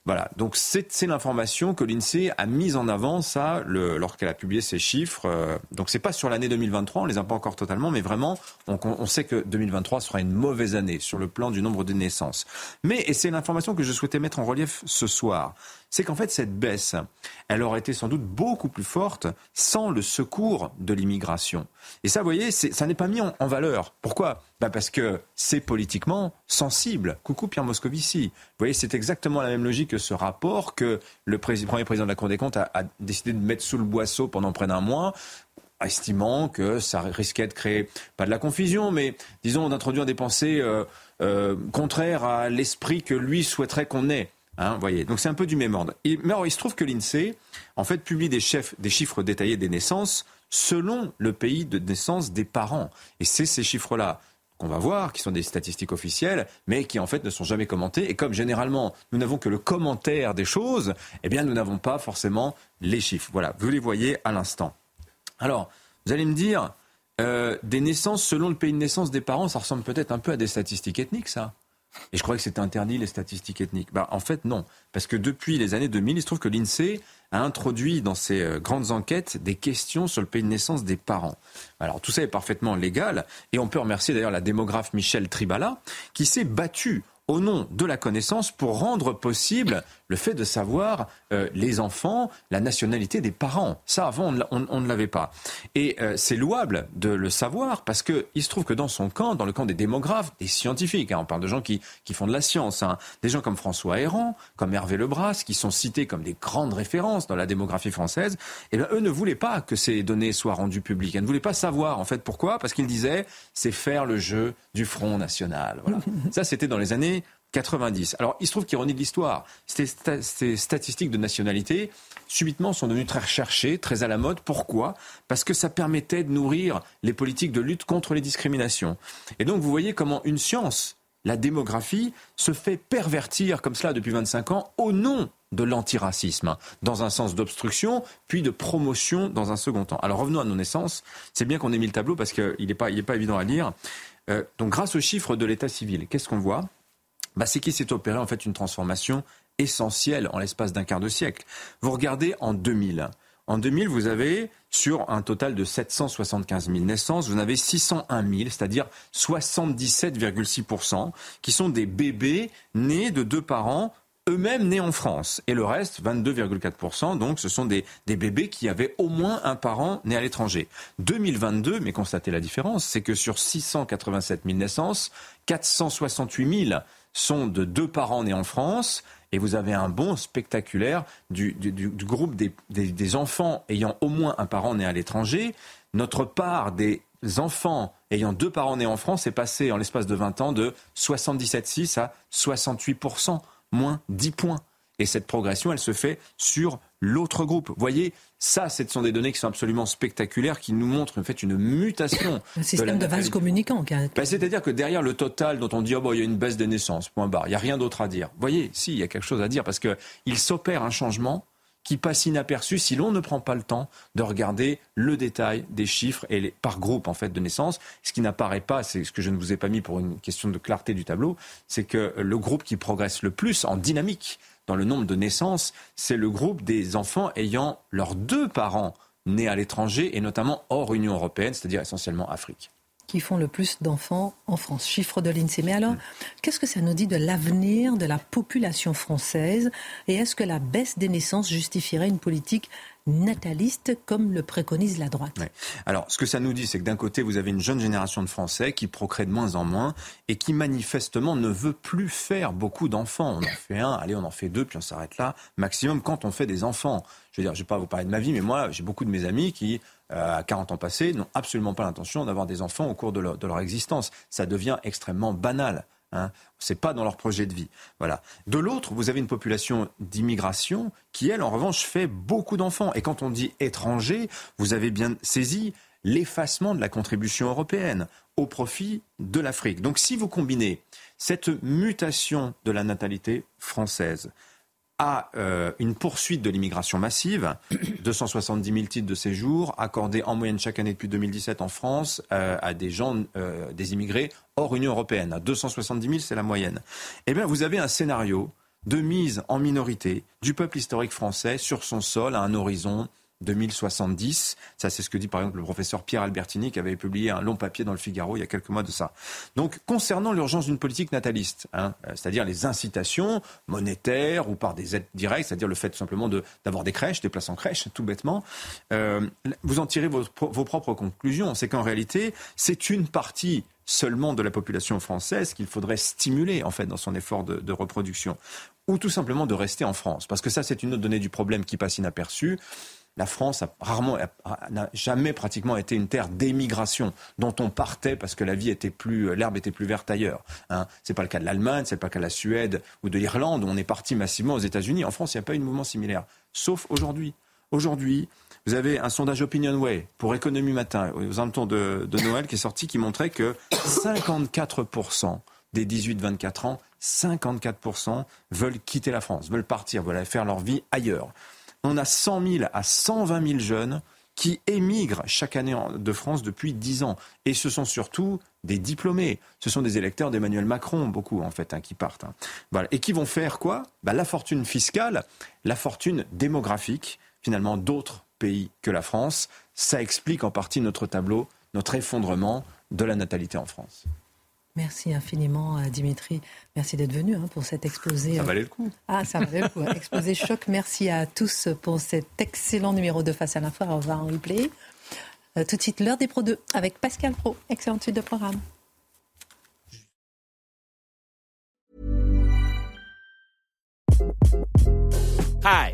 voilà, donc c'est l'information que l'INSEE a mise en avant, ça, lorsqu'elle a publié ces chiffres. Euh, donc c'est pas sur l'année 2023, on les a pas encore totalement, mais vraiment, on, on, sait que 2023 sera une mauvaise année sur le plan du nombre de naissances. Mais, et c'est l'information que je souhaitais mettre en relief ce soir, c'est qu'en fait cette baisse, elle aurait été sans doute beaucoup plus forte sans le secours de l'immigration. Et ça, vous voyez, ça n'est pas mis en, valeur. Pourquoi? Bah Parce que c'est politiquement sensible. Coucou Pierre Moscovici. Vous voyez, c'est exactement la même logique que ce rapport que le premier président de la Cour des comptes a, décidé de mettre sous le boisseau pendant près d'un mois estimant que ça risquait de créer, pas de la confusion, mais disons d'introduire des pensées euh, euh, contraires à l'esprit que lui souhaiterait qu'on ait. Hein, donc c'est un peu du même ordre. mais alors, il se trouve que l'INSEE, en fait, publie des chiffres détaillés des naissances selon le pays de naissance des parents. Et c'est ces chiffres-là qu'on va voir, qui sont des statistiques officielles, mais qui en fait ne sont jamais commentées. Et comme généralement, nous n'avons que le commentaire des choses, eh bien, nous n'avons pas forcément les chiffres. Voilà, vous les voyez à l'instant. Alors, vous allez me dire, euh, des naissances selon le pays de naissance des parents, ça ressemble peut-être un peu à des statistiques ethniques, ça. Et je crois que c'est interdit les statistiques ethniques. Bah, en fait, non. Parce que depuis les années 2000, il se trouve que l'INSEE a introduit dans ses euh, grandes enquêtes des questions sur le pays de naissance des parents. Alors tout ça est parfaitement légal. Et on peut remercier d'ailleurs la démographe Michel Tribala, qui s'est battue au nom de la connaissance pour rendre possible le fait de savoir euh, les enfants, la nationalité des parents. Ça, avant, on, ne l'avait pas. Et euh, c'est louable de le savoir parce qu'il se trouve que dans son camp, dans le camp des démographes, des scientifiques, hein, on parle de gens qui, qui font de la science, hein, des gens comme François Héran, comme Hervé Lebras, qui sont cités comme des grandes références dans la démographie française, eh bien, eux ne voulaient pas que ces données soient rendues publiques. Ils ne voulaient pas savoir, en fait, pourquoi Parce qu'ils disaient, c'est faire le jeu du Front National. Voilà. [LAUGHS] Ça, c'était dans les années 90. Alors, il se trouve qu'ironie de l'histoire, ces, statistiques de nationalité, subitement, sont devenues très recherchées, très à la mode. Pourquoi? Parce que ça permettait de nourrir les politiques de lutte contre les discriminations. Et donc, vous voyez comment une science, la démographie, se fait pervertir comme cela depuis 25 ans au nom de l'antiracisme, dans un sens d'obstruction, puis de promotion dans un second temps. Alors revenons à nos naissances. C'est bien qu'on ait mis le tableau parce qu'il n'est pas, pas évident à lire. Euh, donc grâce aux chiffres de l'état civil, qu'est-ce qu'on voit? Bah, c'est qu'il s'est opéré en fait une transformation essentielle en l'espace d'un quart de siècle? Vous regardez en 2000. En 2000, vous avez, sur un total de 775 000 naissances, vous en avez 601 000, c'est-à-dire 77,6%, qui sont des bébés nés de deux parents eux-mêmes nés en France. Et le reste, 22,4%, donc ce sont des, des, bébés qui avaient au moins un parent né à l'étranger. 2022, mais constatez la différence, c'est que sur 687 000 naissances, 468 000 sont de deux parents nés en France et vous avez un bond spectaculaire du, groupe des, des enfants ayant au moins un parent né à l'étranger. Notre part des enfants ayant deux parents nés en France est passée en l'espace de 20 ans de 77,6 à 68%, moins 10 points. Et cette progression, elle se fait sur l'autre groupe. Vous voyez, ça, ce sont des données qui sont absolument spectaculaires, qui nous montrent en fait une mutation. [COUGHS] Un système de, vase communicant. Ben, C'est-à-dire que derrière le total dont on dit, oh, bon, il y a une baisse des naissances, point barre, il n'y a rien d'autre à dire. Vous voyez, si, il y a quelque chose à dire, parce qu'il s'opère un changement qui passe inaperçu si l'on ne prend pas le temps de regarder le détail des chiffres et les, par groupe en fait de naissance. Ce qui n'apparaît pas, c'est ce que je ne vous ai pas mis pour une question de clarté du tableau, c'est que le groupe qui progresse le plus en dynamique dans le nombre de naissances, c'est le groupe des enfants ayant leurs deux parents nés à l'étranger et notamment hors Union européenne, c'est-à-dire essentiellement Afrique qui font le plus d'enfants en France. Chiffre de l'INSEE. Mais alors, qu'est-ce que ça nous dit de l'avenir de la population française Et est-ce que la baisse des naissances justifierait une politique nataliste comme le préconise la droite. Alors, ce que ça nous dit, c'est que d'un côté, vous avez une jeune génération de Français qui procrée de moins en moins et qui manifestement ne veut plus faire beaucoup d'enfants. On en fait un, allez, on en fait deux, puis on s'arrête là. Maximum quand on fait des enfants. Je veux dire, je ne vais pas vous parler de ma vie, mais moi, j'ai beaucoup de mes amis qui, euh, à 40 ans passés, n'ont absolument pas l'intention d'avoir des enfants au cours de leur, de leur existence. Ça devient extrêmement banal. Hein. C'est pas dans leur projet de vie. Voilà. De l'autre, vous avez une population d'immigration qui, elle, en revanche, fait beaucoup d'enfants. Et quand on dit étranger, vous avez bien saisi l'effacement de la contribution européenne au profit de l'Afrique. Donc si vous combinez cette mutation de la natalité française à euh, une poursuite de l'immigration massive, [COUGHS] 270 000 titres de séjour accordés en moyenne chaque année depuis 2017 en France euh, à des gens, euh, des immigrés hors Union européenne. À 270 000, c'est la moyenne. Eh bien, vous avez un scénario de mise en minorité du peuple historique français sur son sol à un horizon 2070. Ça, c'est ce que dit par exemple le professeur Pierre Albertini qui avait publié un long papier dans le Figaro il y a quelques mois de ça. Donc, concernant l'urgence d'une politique nataliste, hein, euh, c'est-à-dire les incitations monétaires ou par des aides directes, c'est-à-dire le fait tout simplement d'avoir des crèches, des places en crèche, tout bêtement, euh, vous en tirez vos, vos propres conclusions. C'est qu'en réalité, c'est une partie seulement de la population française qu'il faudrait stimuler en fait dans son effort de, de, reproduction ou tout simplement de rester en France parce que ça c'est une autre donnée du problème qui passe inaperçue la France a rarement, n'a jamais pratiquement été une terre d'émigration dont on partait parce que la vie était plus, l'herbe était plus verte ailleurs. Hein. C'est pas le cas de l'Allemagne, c'est pas le cas de la Suède ou de l'Irlande où on est parti massivement aux États-Unis. En France, il n'y a pas eu de mouvement similaire, sauf aujourd'hui. Aujourd'hui, vous avez un sondage Opinionway pour Économie Matin aux alentours de, de Noël qui est sorti qui montrait que 54% des 18-24 ans, 54% veulent quitter la France, veulent partir, veulent faire leur vie ailleurs on a 100 000 à 120 000 jeunes qui émigrent chaque année de France depuis 10 ans. Et ce sont surtout des diplômés. Ce sont des électeurs d'Emmanuel Macron, beaucoup en fait, hein, qui partent. Hein. Voilà. Et qui vont faire quoi? Bah, La fortune fiscale, la fortune démographique, finalement, d'autres pays que la France. Ça explique en partie notre tableau, notre effondrement de la natalité en France. Merci infiniment, Dimitri. Merci d'être venu hein, pour cet exposé. Ça euh, valait le coup. Ah, ça valait le coup. [LAUGHS] exposé choc. Merci à tous pour cet excellent numéro de Face à l'info. On va en replay. Euh, tout de suite, l'heure des Pro 2 avec Pascal Pro. Excellente suite de programme. Hi,